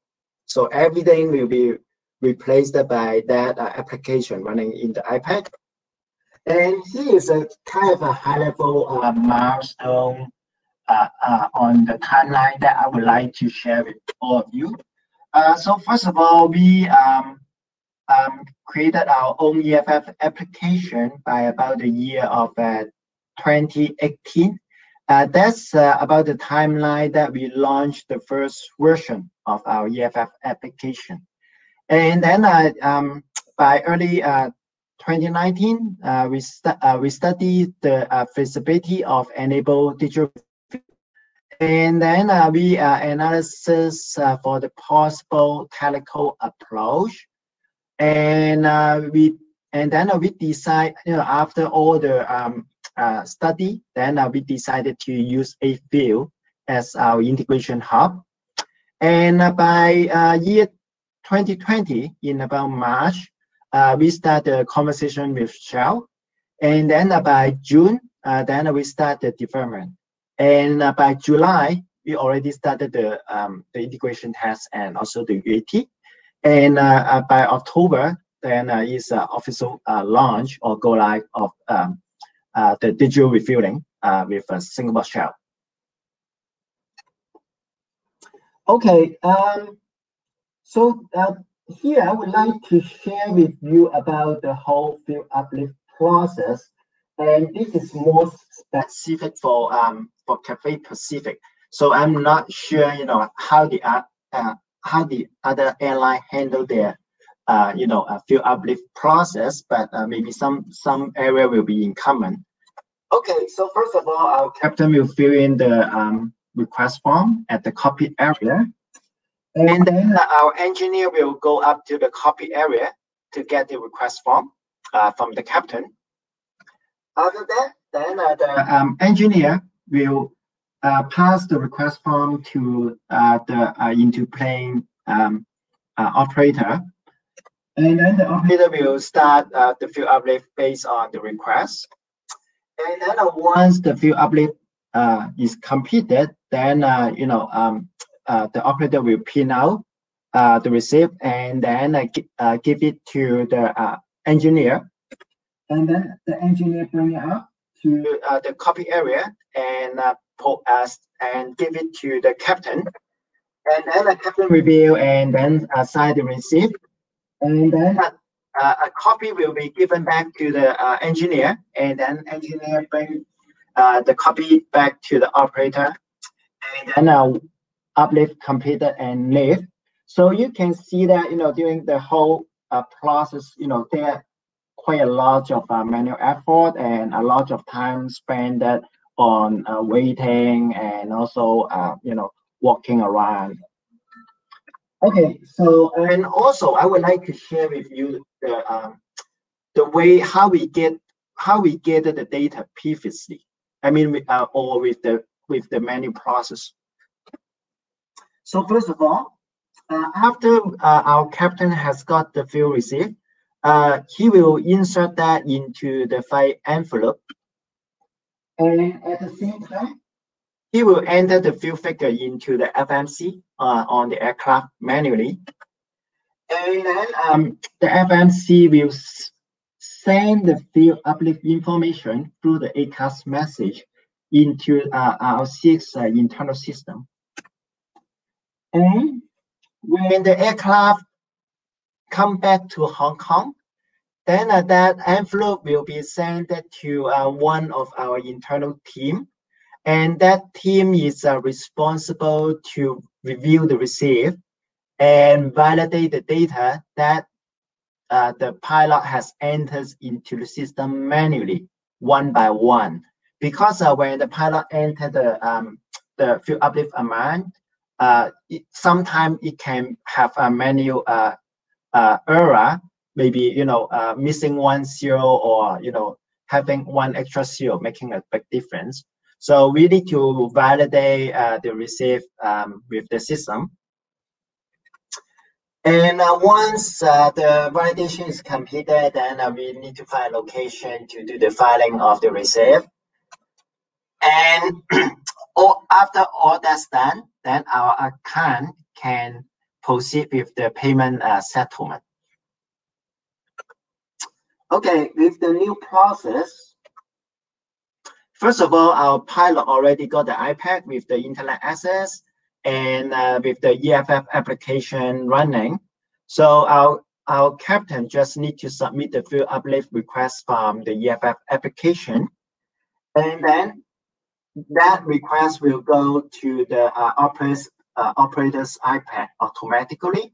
S4: So everything will be replaced by that uh, application running in the iPad. And here is a kind of a high-level uh, milestone uh, uh, on the timeline that I would like to share with all of you. Uh, so first of all, we um, um, created our own EFB application by about the year of 2018 uh, that's uh, about the timeline that we launched the first version of our EFB application. And then uh, um, by early uh, 2019, uh, we, uh, we studied the feasibility of enable digital and then we analysis for the possible technical approach. And we and then we decide, you know, after all the um, uh, study, then uh, we decided to use A-Fuel as our integration hub. And uh, by uh, year 2020, in about March, uh, we start the conversation with Shell. And then uh, by June, then we start the development. And by July, we already started the, um, the integration test and also the UAT. And by October, then is a official launch or go live of um, uh, the digital refueling uh, with a Singapore Shell. Okay, um, so uh, here I would like to share with you about the whole fuel uplift process. And this is more specific for um, for Cathay Pacific. So I'm not sure, you know, how the uh, how the other airline handle their uh, you know, a fuel uplift process, but uh, maybe some some area will be in common. Okay, so first of all, our captain will fill in the um, request form at the copy area. And then our engineer will go up to the copy area to get the request form uh, from the captain. After that, then uh, the um, engineer will uh, pass the request form to uh, the uh, into plane um, uh, operator And then the operator will start uh, the field uplift based on the request. And then uh, once the field uplift uh, is completed, then uh, you know um, uh, the operator will pin out uh, the receipt and then give it to the engineer. And then the engineer bring it up to the copy area and pull us and give it to the captain. And then the captain review and then sign the receipt. And then uh, a copy will be given back to the uh, engineer, and then engineer bring uh, the copy back to the operator, and then uh, uplift completed and live. So you can see that you know during the whole uh, process, you know there quite a lot of uh, manual effort and a lot of time spent on waiting and also you know walking around Okay, so and also I would like to share with you the um, the way how we get how we get the data previously. I mean, uh, or with the with the manual process. So first of all, uh, after uh, our captain has got the field receipt, uh, he will insert that into the file envelope, and at the same time, he will enter the fuel figure into the FMC uh, on the aircraft manually. And then um, the FMC will send the fuel uplift information through the ACARS message into uh, our CX uh, internal system. And when the aircraft come back to Hong Kong, then uh, that envelope will be sent to uh, one of our internal team and that team is uh, responsible to review the receipt and validate the data that uh, the pilot has entered into the system manually, one by one. Because uh, when the pilot entered the um, the fuel uplift amount, uh, sometimes it can have a manual uh, uh, error, maybe you know uh, missing one zero or you know having one extra zero, making a big difference. So we need to validate uh, the receipt um, with the system. And uh, once uh, the validation is completed, then uh, we need to find a location to do the filing of the receipt. And *clears throat* all, after all that's done, then our account can proceed with the payment uh, settlement. Okay, with the new process, First of all, our pilot already got the iPad with the internet access and uh, with the EFB application running. So our, our captain just need to submit the field uplift request from the EFB application. And then that request will go to the uh, operator's, uh, operator's iPad automatically.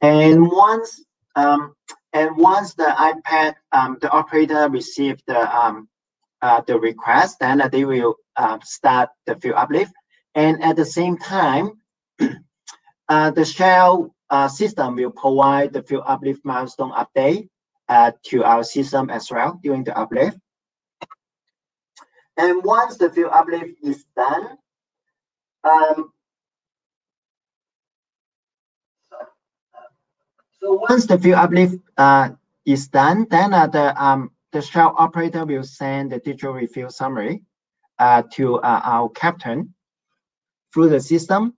S4: And once um, and once the iPad, um, the operator received the um, the request, then uh, they will uh, start the field uplift. And at the same time, *clears throat* uh, the shell uh, system will provide the field uplift milestone update uh, to our system as well during the uplift. And once the field uplift is done, um, so once the field uplift uh, is done, then uh, the um, the shell operator will send the digital refill summary uh, to uh, our captain through the system.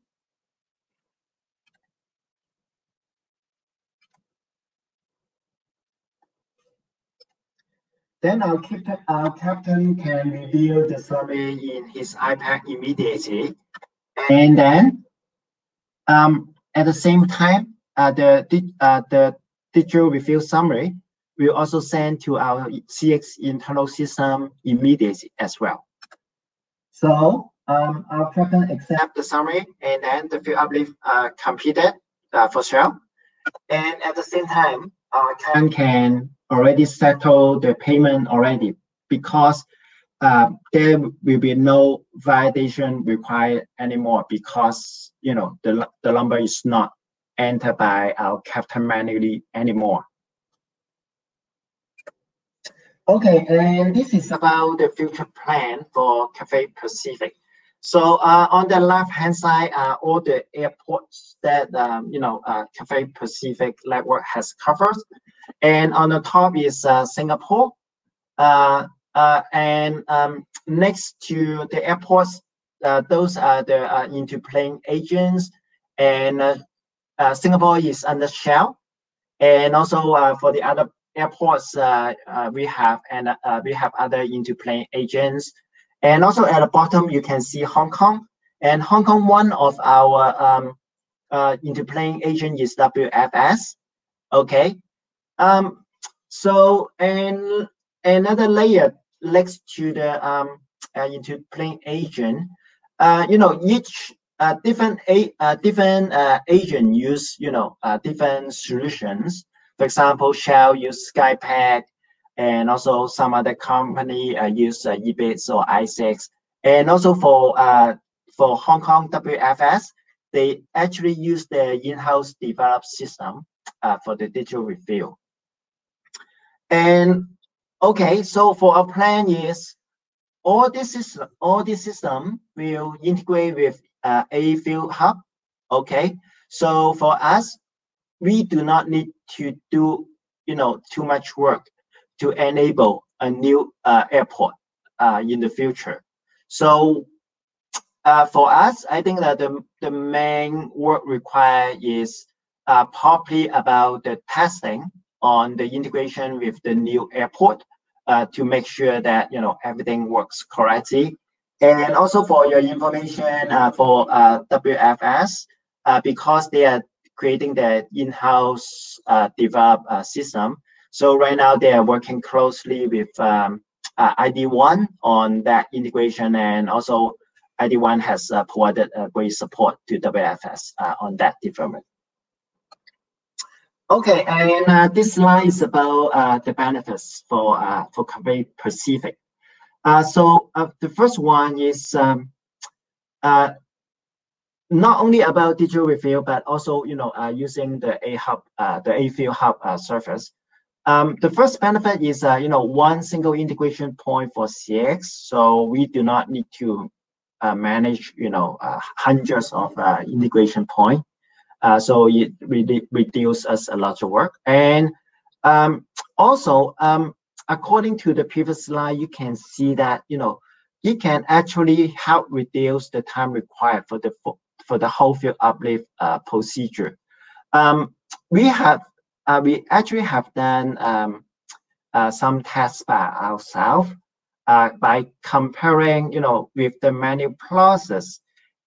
S4: Then our, captain, our captain can review the summary in his iPad immediately. And then um, at the same time, uh, the, uh, the digital review summary will also send to our CX internal system immediately as well. So um, our captain accept the summary and then the field uplift uh, completed uh, for sure. And at the same time, our account can already settle the payment already because uh, there will be no validation required anymore because you know the, the number is not entered by our captain manually anymore. Okay, and this is about the future plan for Cathay Pacific. So uh, on the left-hand side are all the airports that um, you know uh, Cathay Pacific network has covered, and on the top is uh, Singapore, uh, uh, and um, next to the airports, uh, those are the into-plane agents, and Singapore is under Shell, and also for the other airports, we have and we have other into-plane agents. And also at the bottom, you can see Hong Kong. And Hong Kong, one of our um, uh, agent is WFS. Okay. Um, so and another layer next to the um, uh, agent, uh, you know, each uh, different a uh, different uh, agent use you know uh, different solutions. For example, Shell use SkyPad, and also some other company uh, use uh, or i6. And also for uh, for Hong Kong WFS, they actually use their in-house developed system uh, for the digital review. And okay, so for our plan is all this is all this system will integrate with uh, A-Fuel Hub. Okay, so for us, we do not need to do you know too much work to enable a new uh, airport uh, in the future. So uh, for us, I think that the, the main work required is uh, probably about the testing on the integration with the new airport uh, to make sure that you know everything works correctly. And also for your information uh, for WFS, because they are creating their in-house developed system, so right now they are working closely with um, uh, ID1 on that integration and also ID1 has uh, provided uh, great support to WFS uh, on that development. Okay, and uh, this slide is about uh, the benefits for uh, for Cathay Pacific. so the first one is um, not only about digital review, but also you know using the A hub, the A-Fuel hub service. Um, the first benefit is, uh, you know, one single integration point for CX. So we do not need to uh, manage, you know, uh, hundreds of uh, integration point. Uh, so it really reduces us a lot of work. And um, also, um, according to the previous slide, you can see that, you know, it can actually help reduce the time required for the for the whole field uplift uh, procedure. Um, we have uh, we actually have done um, uh, some tests by ourselves uh, by comparing, you know, with the manual process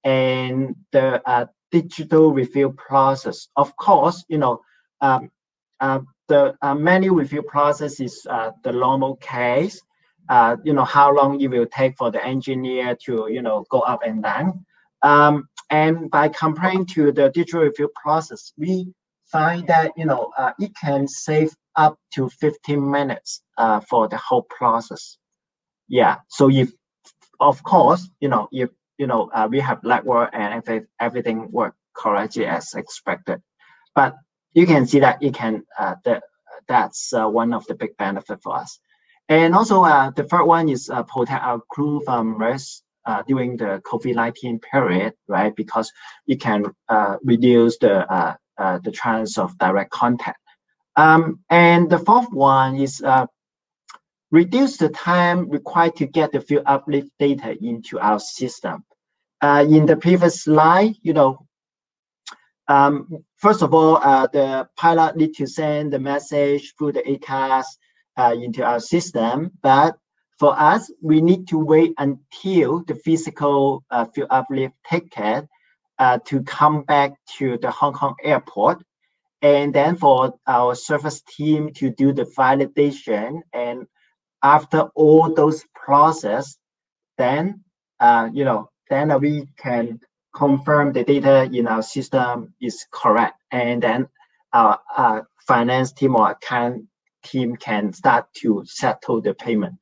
S4: and the uh, digital review process. Of course, you know, um, uh, the manual review process is the normal case. you know, how long it will take for the engineer to, you know, go up and down. Um, and by comparing to the digital review process, we find that you know uh, it can save up to 15 minutes uh, for the whole process. Yeah. So if, of course, you know if you know uh, we have network and everything work correctly as expected, but you can see that it can uh, that that's uh, one of the big benefit for us. And also uh, the third one is uh, protect our crew from risk uh, during the COVID-19 period, right? Because it can uh, reduce the uh, uh, the chance of direct contact. Um, and the fourth one is uh, reduce the time required to get the field uplift data into our system. In the previous slide, you know, um, first of all, uh, the pilot need to send the message through the ACARS uh, into our system, but for us, we need to wait until the physical uh, uplift ticket uh, to come back to the Hong Kong airport. And then for our service team to do the validation. And after all those process, then, uh, you know, then we can confirm the data in our system is correct. And then our, our finance team or account team can start to settle the payment.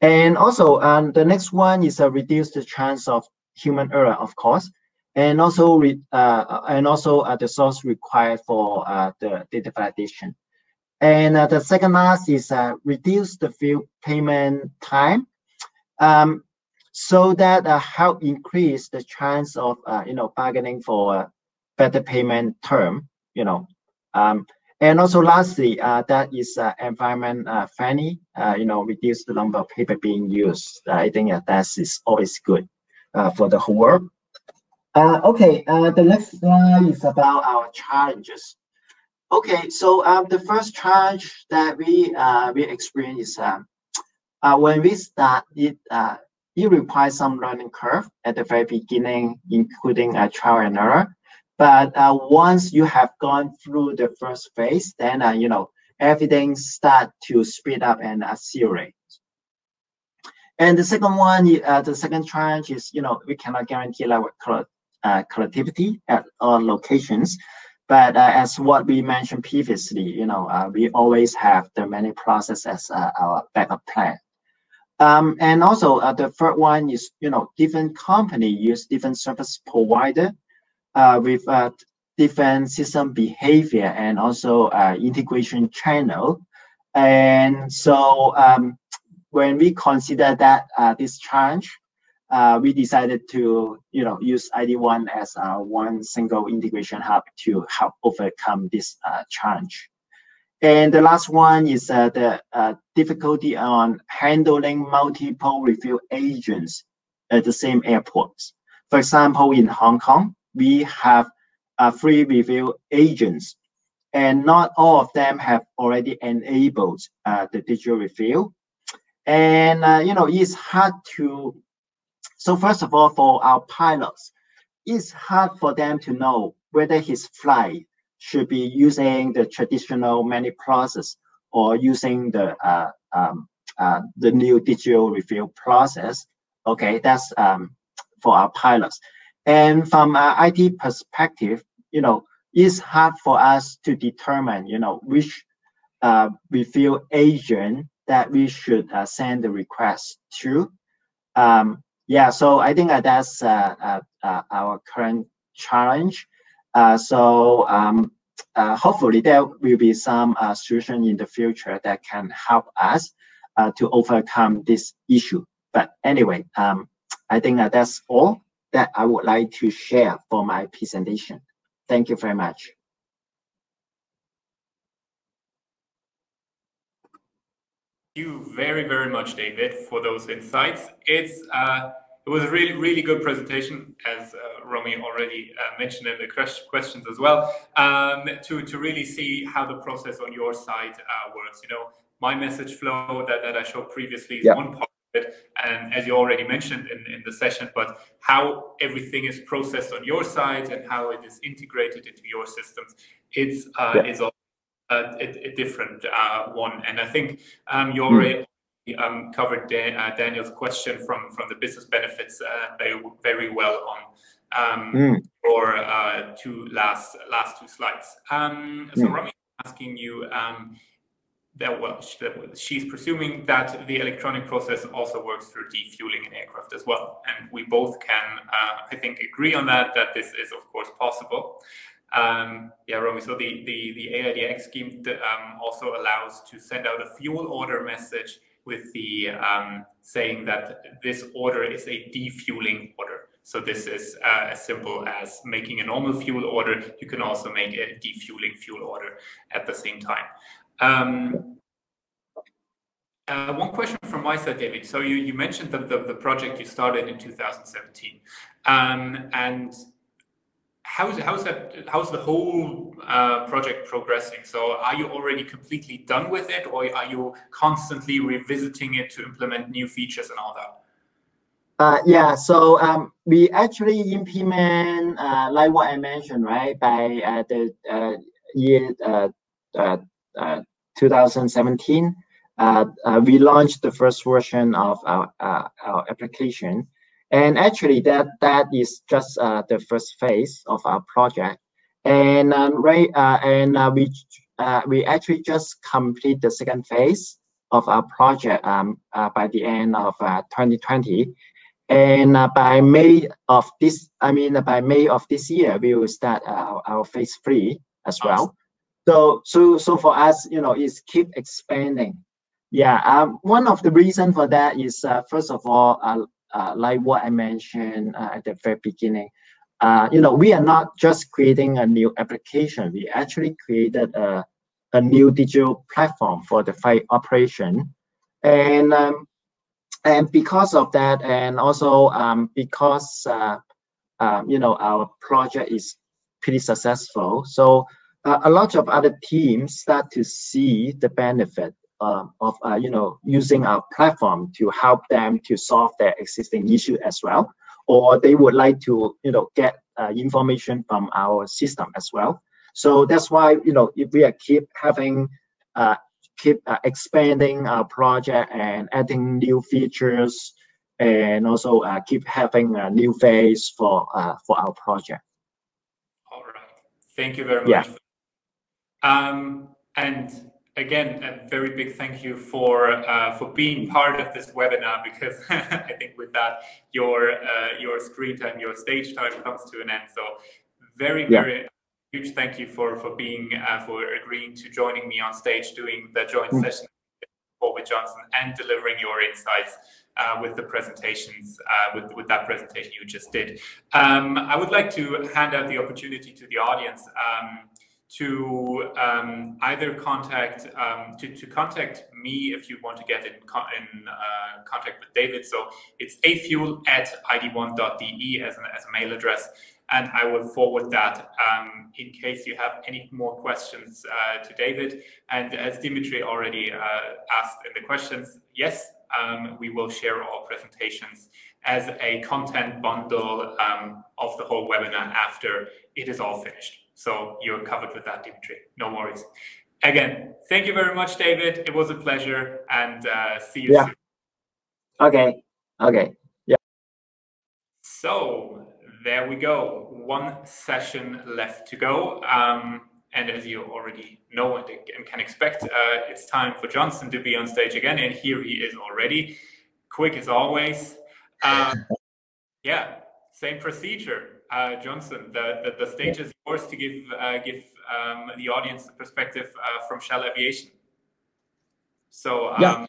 S4: And also, um, the next one is uh, reduce the chance of human error, of course and also uh, and also uh, the source required for uh, the data validation. And uh, the second last is reduce the field payment time. Um, so that help increase the chance of you know bargaining for a better payment term. You know, um, and also lastly, uh, that is uh, environment uh, friendly, uh, you know, reduce the number of paper being used. I think that is always good uh, for the whole world. Uh, okay, the next slide is about our challenges. Okay, so um, the first challenge that we we experience is um, when we start it, it requires some learning curve at the very beginning, including a trial and error. But uh, once you have gone through the first phase, then uh, you know everything start to speed up and accelerate. And the second one, uh, the second challenge is you know we cannot guarantee our uh, collectivity at all locations. But uh, as what we mentioned previously, you know, uh, we always have the many process as uh, our backup plan. Um, and also uh, the third one is, you know, different company use different service provider uh, with uh, different system behavior and also uh, integration channel. And so um, when we consider that uh, this challenge, uh, we decided to you know use ID1 as uh, one single integration hub to help overcome this challenge. And the last one is the difficulty on handling multiple refill agents at the same airports. For example, in Hong Kong, we have uh, free review agents, and not all of them have already enabled uh, the digital review. And uh, you know, it's hard to. So first of all, for our pilots, it's hard for them to know whether his flight should be using the traditional many process or using the uh, um, uh, the new digital review process. Okay, that's um, for our pilots. And from an IT perspective, you know, it's hard for us to determine, you know, which uh, refill agent that we should uh, send the request to. Um, yeah, so I think that that's uh, uh, uh our current challenge. Uh, so um, hopefully there will be some solution in the future that can help us to overcome this issue. But anyway, um, I think that that's all that I would like to share for my presentation. Thank you very much.
S2: Thank you very, very much, David, for those insights. It's uh, it was a really, really good presentation, as uh, Romy already uh, mentioned in the questions as well, um, to, to really see how the process on your side uh, works. You know, my message flow that, that I showed previously is yeah. one part and as you already mentioned in, in the session, but how everything is processed on your side and how it is integrated into your systems, it's uh, yeah. is a, a, a different uh, one. And I think um, you already mm. um, covered Dan, uh, Daniel's question from from the business benefits uh, very very well on um, mm. for uh, two last last two slides. Um, so mm. Rami asking you um, that well, she's presuming that the electronic process also works through defueling an aircraft as well. And we both can, uh, I think, agree on that, that this is, of course, possible. Um, yeah, Romy, so the, the, the AIDX scheme um, also allows to send out a fuel order message with the um, saying that this order is a defueling order. So this is uh, as simple as making a normal fuel order. You can also make a defueling fuel order at the same time. Um, uh, one question from my side, David. So you, you mentioned that the, the project you started in 2017, um, and how's how's that how's the whole uh, project progressing? So are you already completely done with it, or are you constantly revisiting it to implement new features and all that?
S4: Uh, yeah, so um, we actually implement uh, like what I mentioned, right? By uh, the uh, year uh, uh, 2017, uh, uh, we launched the first version of our, our application. And actually, that that is just the first phase of our project. And um, right, and we we actually just complete the second phase of our project um, by the end of 2020. And uh, by May of this, I mean, by May of this year, we will start our, our phase three as well. So, so, so for us, you know, is keep expanding. Yeah. Um, one of the reason for that is uh, first of all, uh, uh, like what I mentioned uh, at the very beginning, uh, you know, we are not just creating a new application. We actually created a, a new digital platform for the flight operation. And um, and because of that, and also um, because uh, um, you know our project is pretty successful, so uh, a lot of other teams start to see the benefit uh, of uh, you know using our platform to help them to solve their existing issue as well, or they would like to you know get uh, information from our system as well. So that's why you know if we are keep having uh, keep uh, expanding our project and adding new features and also uh, keep having a new phase for uh, for our project.
S2: All right. Thank you very much. Um, and again, a very big thank you for uh, for being part of this webinar because *laughs* I think with that your uh, your screen time, your stage time comes to an end. So very yeah. very huge thank you for for being uh, for agreeing to joining me on stage, doing the joint mm. session with Johnson, and delivering your insights. Uh, with the presentations, uh, with, with that presentation you just did. Um, I would like to hand out the opportunity to the audience um, to um, either contact um, to, to contact me if you want to get in, in uh, contact with David. So it's afuel at id1.de as, an, as a mail address, and I will forward that um, in case you have any more questions uh, to David. And as Dimitri already uh, asked in the questions, yes, um, we will share all presentations as a content bundle um, of the whole webinar after it is all finished. So you're covered with that, Dimitri. No worries. Again, thank you very much, David. It was a pleasure, and uh, see you
S4: yeah.
S2: soon.
S4: Okay. Okay. Yeah.
S2: So there we go. One session left to go. Um, and as you already know and can expect, uh, it's time for Johnson to be on stage again. And here he is already, quick as always. Um, *laughs* yeah, same procedure uh, Johnson, the, the, the, stage is yours to give uh, give um, the audience the perspective uh, from Shell Aviation. So um, yeah.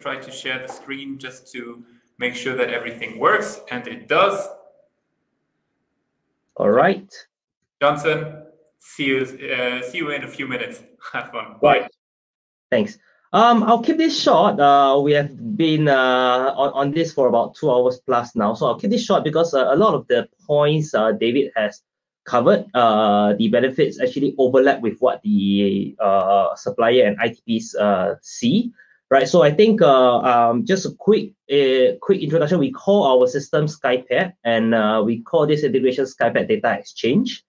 S2: try to share the screen just to make sure that everything works, and it does.
S3: All right.
S2: Johnson, see you uh, see you in a few minutes. *laughs* Have fun.
S3: Bye. Thanks. Um, I'll keep this short. Uh, we have been uh, on, on this for about two hours plus now. So I'll keep this short because uh, a lot of the points uh, David has covered, uh, the benefits actually overlap with what the uh, supplier and ITPs uh, see. Right, so I think uh, um, just a quick uh, quick introduction. We call our system SkyPad, and uh, we call this integration SkyPad Data Exchange,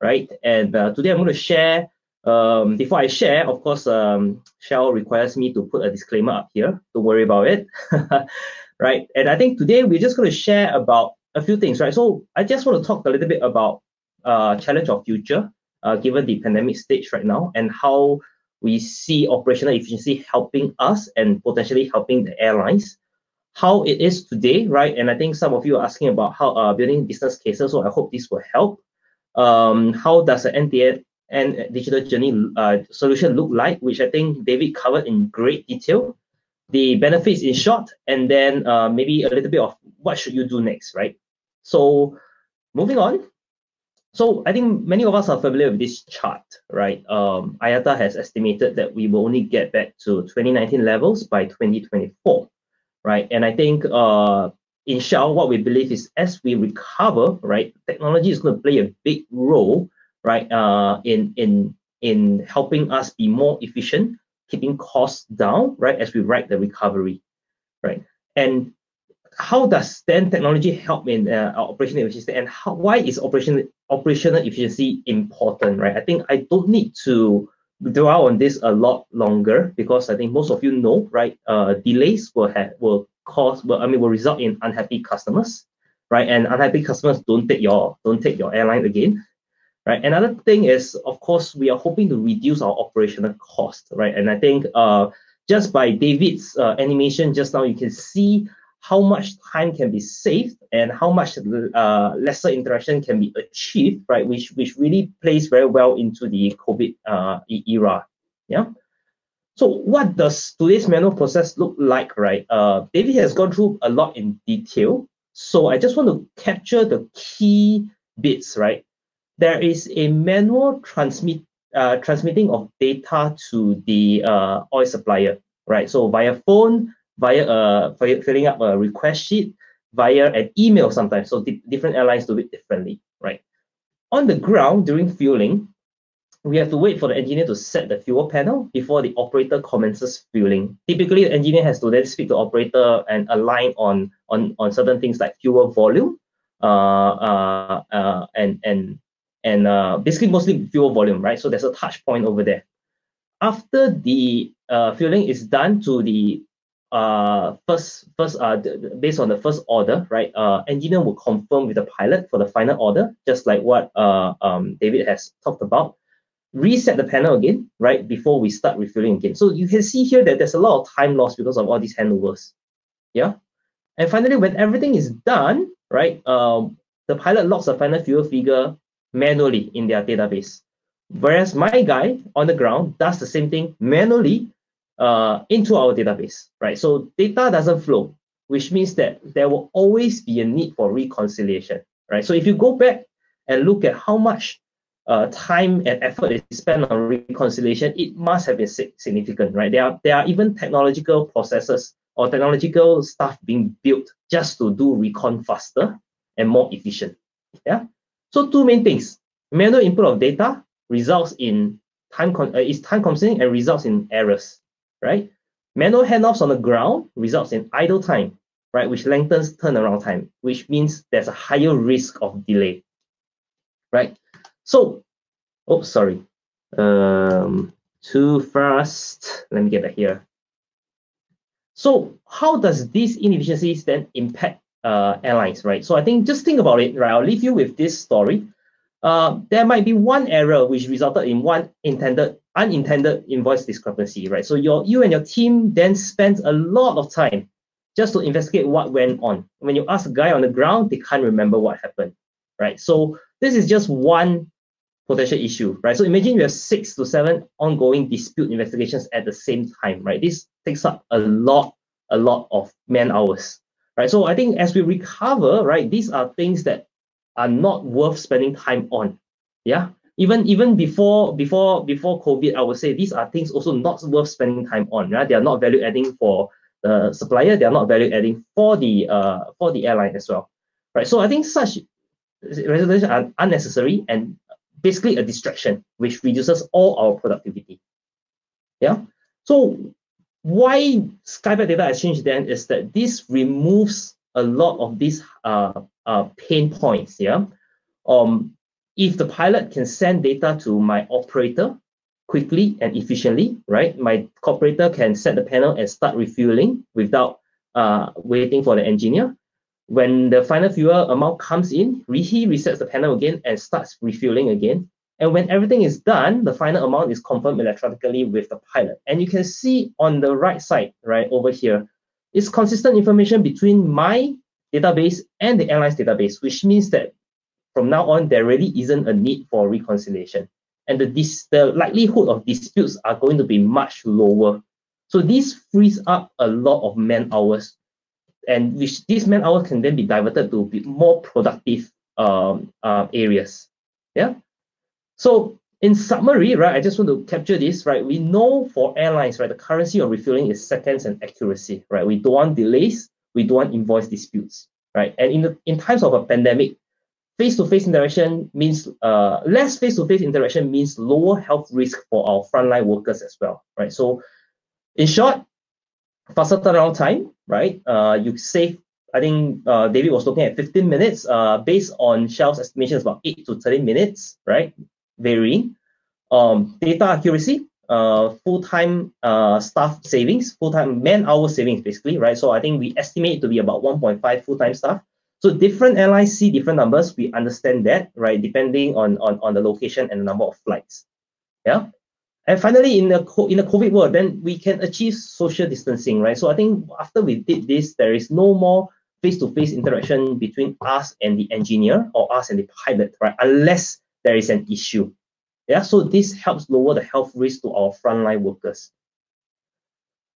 S3: right? And uh, today I'm going to share um, before I share, of course, um, Shell requires me to put a disclaimer up here. Don't worry about it, *laughs* right? And I think today we're just going to share about a few things, right? So I just want to talk a little bit about uh, challenge of future, uh, given the pandemic stage right now, and how we see operational efficiency helping us and potentially helping the airlines. How it is today, right? And I think some of you are asking about how uh, building business cases. So I hope this will help. Um, how does an NTA and digital journey uh, solution look like, which I think David covered in great detail. The benefits in short, and then uh, maybe a little bit of what should you do next, right? So moving on. So I think many of us are familiar with this chart, right? Um, IATA has estimated that we will only get back to 2019 levels by 2024, right? And I think uh, in short, what we believe is as we recover, right, technology is going to play a big role right? Uh, in in in helping us be more efficient, keeping costs down, right? As we ride the recovery, right? And how does then technology help in uh, operational efficiency? And how, why is operational operational efficiency important, right? I think I don't need to dwell on this a lot longer because I think most of you know, right? Uh, delays will have will cause, well, I mean, will result in unhappy customers, right? And unhappy customers don't take your don't take your airline again, right? Another thing is, of course, we are hoping to reduce our operational cost, right? And I think uh, just by David's uh, animation just now, you can see how much time can be saved and how much uh, lesser interaction can be achieved, right? Which which really plays very well into the COVID uh, era, yeah. So what does today's manual process look like, right? Uh, David has gone through a lot in detail. So I just want to capture the key bits, right? There is a manual transmit uh, transmitting of data to the uh, oil supplier, right? So via phone, via uh, filling up a request sheet, via an email sometimes. So di different airlines do it differently, right? On the ground during fueling, we have to wait for the engineer to set the fuel panel before the operator commences fueling. Typically, the engineer has to then speak to the operator and align on on on certain things like fuel volume, uh, uh, uh, and and and uh, basically mostly fuel volume, right? So there's a touch point over there. After the uh, is done to the uh, first first uh, based on the first order, right? Uh, engineer will confirm with the pilot for the final order, just like what uh, um, David has talked about. Reset the panel again, right, before we start refueling again. So you can see here that there's a lot of time lost because of all these handovers. Yeah. And finally, when everything is done, right, um, the pilot logs the final fuel figure manually in their database. Whereas my guy on the ground does the same thing manually uh, into our database, right? So data doesn't flow, which means that there will always be a need for reconciliation, right? So if you go back and look at how much uh, time and effort is spent on reconciliation, it must have been significant, right? There are there are even technological processes or technological stuff being built just to do recon faster and more efficient. Yeah. So two main things: manual input of data results in time con- uh, is time consuming and results in errors right? Manual handoffs on the ground results in idle time, right, which lengthens turnaround time, which means there's a higher risk of delay, right? So, oh, sorry, um, too fast. Let me get back here. So, how does these inefficiencies then impact uh, airlines, right? So, I think just think about it, right? I'll leave you with this story. Uh, there might be one error which resulted in one intended unintended invoice discrepancy, right? So your you and your team then spend a lot of time just to investigate what went on. When you ask a guy on the ground, they can't remember what happened, right? So this is just one potential issue, right? So imagine you have six to seven ongoing dispute investigations at the same time, right? This takes up a lot, a lot of man hours, right? So I think as we recover, right, these are things that are not worth spending time on, yeah? even even before before before COVID, I would say these are things also not worth spending time on. Right? They are not value adding for the supplier. They are not value adding for the uh for the airline as well. Right. So I think such resolutions are unnecessary and basically a distraction which reduces all our productivity. Yeah. So why SkyPad Data Exchange then is that this removes a lot of these uh, uh, pain points. Yeah. Um, if the pilot can send data to my operator quickly and efficiently, right? My operator can set the panel and start refueling without uh, waiting for the engineer. When the final fuel amount comes in, he resets the panel again and starts refueling again. And when everything is done, the final amount is confirmed electronically with the pilot. And you can see on the right side, right over here, it's consistent information between my database and the airline's database, which means that from now on, there really isn't a need for reconciliation. And the, dis- the likelihood of disputes are going to be much lower. So this frees up a lot of man hours, and which these man hours can then be diverted to be more productive um, uh, areas. Yeah. So in summary, right, I just want to capture this, right? We know for airlines, right, the currency of refueling is seconds and accuracy, right? We don't want delays, we don't want invoice disputes, right? And in the, in times of a pandemic, face-to-face interaction means uh, less face-to-face interaction means lower health risk for our frontline workers as well, right? So, in short, faster turnaround time, right? Uh, you save. I think uh, David was looking at 15 minutes. Uh, based on Shell's estimations, about eight to 30 minutes, right? Varying. Um, data accuracy, uh, full-time uh, staff savings, full-time man-hour savings, basically, right? So I think we estimate to be about 1.5 full-time staff so different airlines see different numbers. We understand that, right? Depending on, on, on the location and the number of flights. Yeah. And finally, in the in the COVID world, then we can achieve social distancing, right? So I think after we did this, there is no more face-to-face interaction between us and the engineer or us and the pilot, right? Unless there is an issue. Yeah. So this helps lower the health risk to our frontline workers.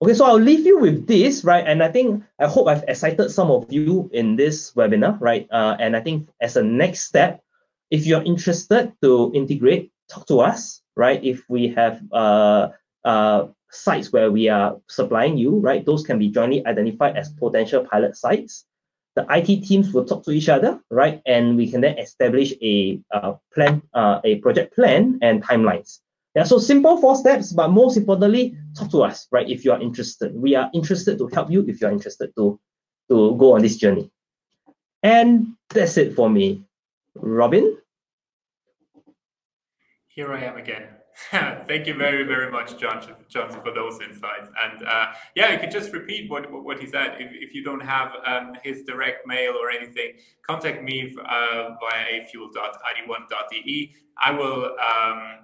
S3: Okay, so I'll leave you with this, right? And I think, I hope I've excited some of you in this webinar, right? Uh, and I think as a next step, if you're interested to integrate, talk to us, right? If we have uh, uh, sites where we are supplying you, right? Those can be jointly identified as potential pilot sites. The IT teams will talk to each other, right? And we can then establish a uh, plan, uh, a project plan and timelines. Yeah, so simple four steps, but most importantly, talk to us, right? If you are interested, we are interested to help you if you are interested to, to go on this journey. And that's it for me. Robin?
S2: Here I am again. *laughs* Thank you very, very much, Johnson, Johnson for those insights. And uh, yeah, you can just repeat what, what he said. If, if you don't have um, his direct mail or anything, contact me uh, via afuel.id1.de. I will um,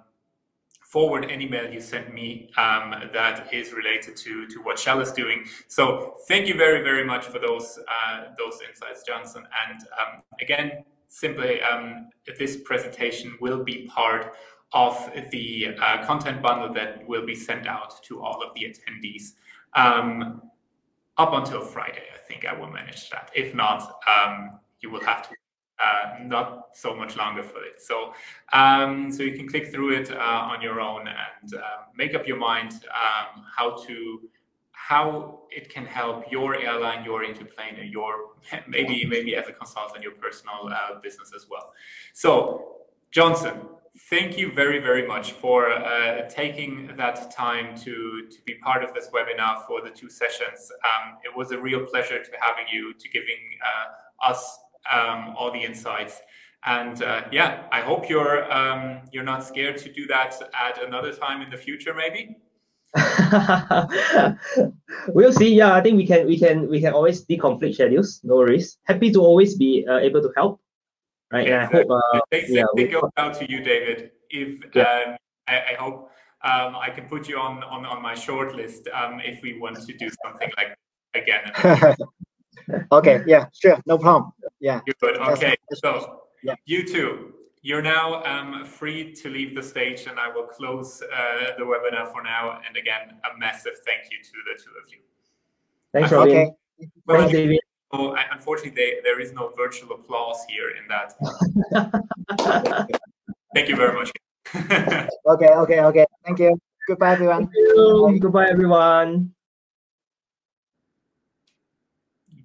S2: forward any mail you send me um, that is related to, to what Shell is doing. So thank you very, very much for those, uh, those insights, Johnson. And um, again, simply, um, this presentation will be part of the uh, content bundle that will be sent out to all of the attendees um, up until Friday. I think I will manage that. If not, um, you will have to uh, not so much longer for it. So, um, so you can click through it uh, on your own and uh, make up your mind um, how to how it can help your airline, your into-planer, your *laughs* maybe maybe as a consultant, your personal uh, business as well. So, Johnson, thank you very, very much for uh, taking that time to, to be part of this webinar for the two sessions. Um, it was a real pleasure to having you, to giving uh, us um, all the insights. And uh, yeah, I hope you're um, you're not scared to do that at another time in the future, maybe. *laughs*
S3: we'll see. Yeah, I think we can we can we can always deconflict schedules. No worries. Happy to always be uh, able to help right? Yeah,
S2: exactly. I hope, uh, they, yeah, they go out to you, David. If yeah. um, I, I, hope um, I can put you on on, on my short list um, if we want to do something like again. *laughs*
S4: okay. Yeah. Sure. No problem. Yeah.
S2: Good. Okay. So yeah. you two. You're now um, free to leave the stage, and I will close uh, the webinar for now. And again, a massive thank you to the two of you.
S3: Thanks, Robin. Okay. Thanks, David.
S2: Oh, unfortunately, they, there is no virtual applause here in that. *laughs* Thank you very much. *laughs*
S4: okay, okay, okay. Thank you. Goodbye, everyone.
S3: Thank you. Goodbye, everyone.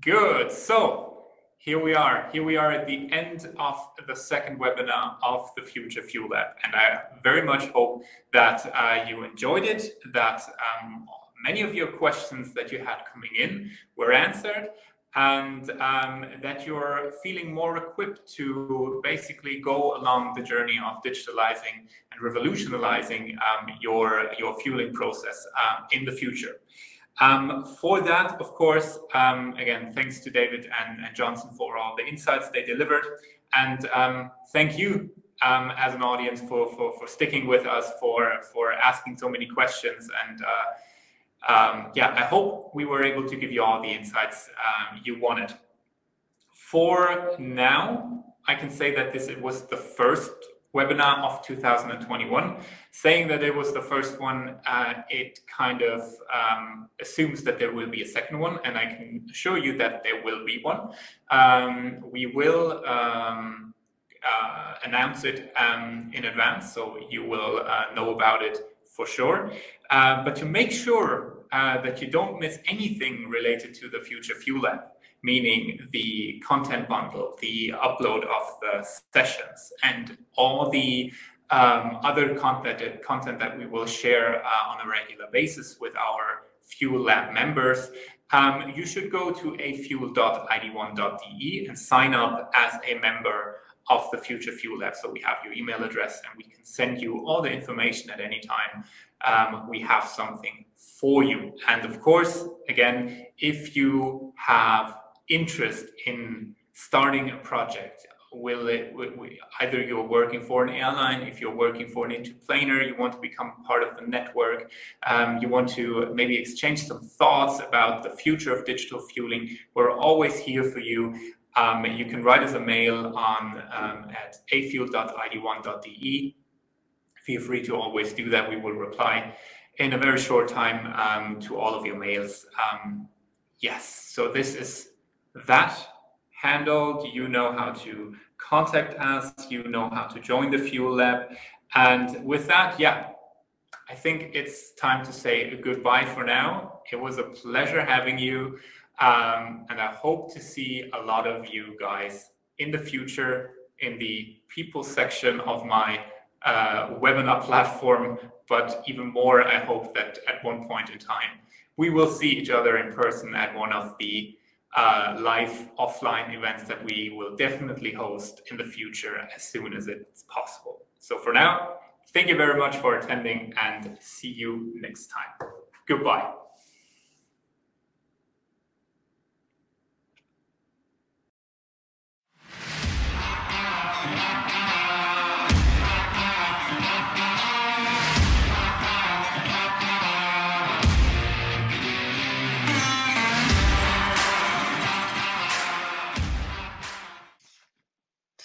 S2: Good. So here we are. Here we are at the end of the second webinar of the Future Fuel Lab. And I very much hope that uh, you enjoyed it, that um, many of your questions that you had coming in were answered and um, that you're feeling more equipped to basically go along the journey of digitalizing and revolutionizing um, your, your fueling process uh, in the future. Um, for that, of course, um, again, thanks to David and, and, Johnson for all the insights they delivered. And um, thank you um, as an audience for, for, for sticking with us, for, for asking so many questions and uh, um, yeah, I hope we were able to give you all the insights um, you wanted. For now, I can say that this was the first webinar of 2021. Saying that it was the first one, uh, it kind of um, assumes that there will be a second one, and I can assure you that there will be one. Um, we will um, uh, announce it um, in advance, so you will uh, know about it for sure. Uh, but to make sure uh, that you don't miss anything related to the Future Fuel Lab, meaning the content bundle, the upload of the sessions, and all the um, other content, content that we will share uh, on a regular basis with our Fuel Lab members, um, you should go to afuel.id1.de and sign up as a member of the Future Fuel Lab. So we have your email address and we can send you all the information at any time. Um, we have something for you. And of course, again, if you have interest in starting a project, will it either you're working for an airline if you're working for an into-planer you want to become part of the network um, you want to maybe exchange some thoughts about the future of digital fueling we're always here for you um, you can write us a mail on um, at afuel.id1.de. Feel free to always do that. We will reply. In a very short time um, to all of your mails. Um, yes, so this is that handled. You know how to contact us. You know how to join the Fuel Lab. And with that, yeah, I think it's time to say goodbye for now. It was a pleasure having you. Um, and I hope to see a lot of you guys in the future in the people section of my webinar platform. But even more, I hope that at one point in time, we will see each other in person at one of the uh, live offline events that we will definitely host in the future as soon as it's possible. So for now, thank you very much for attending and see you next time. Goodbye.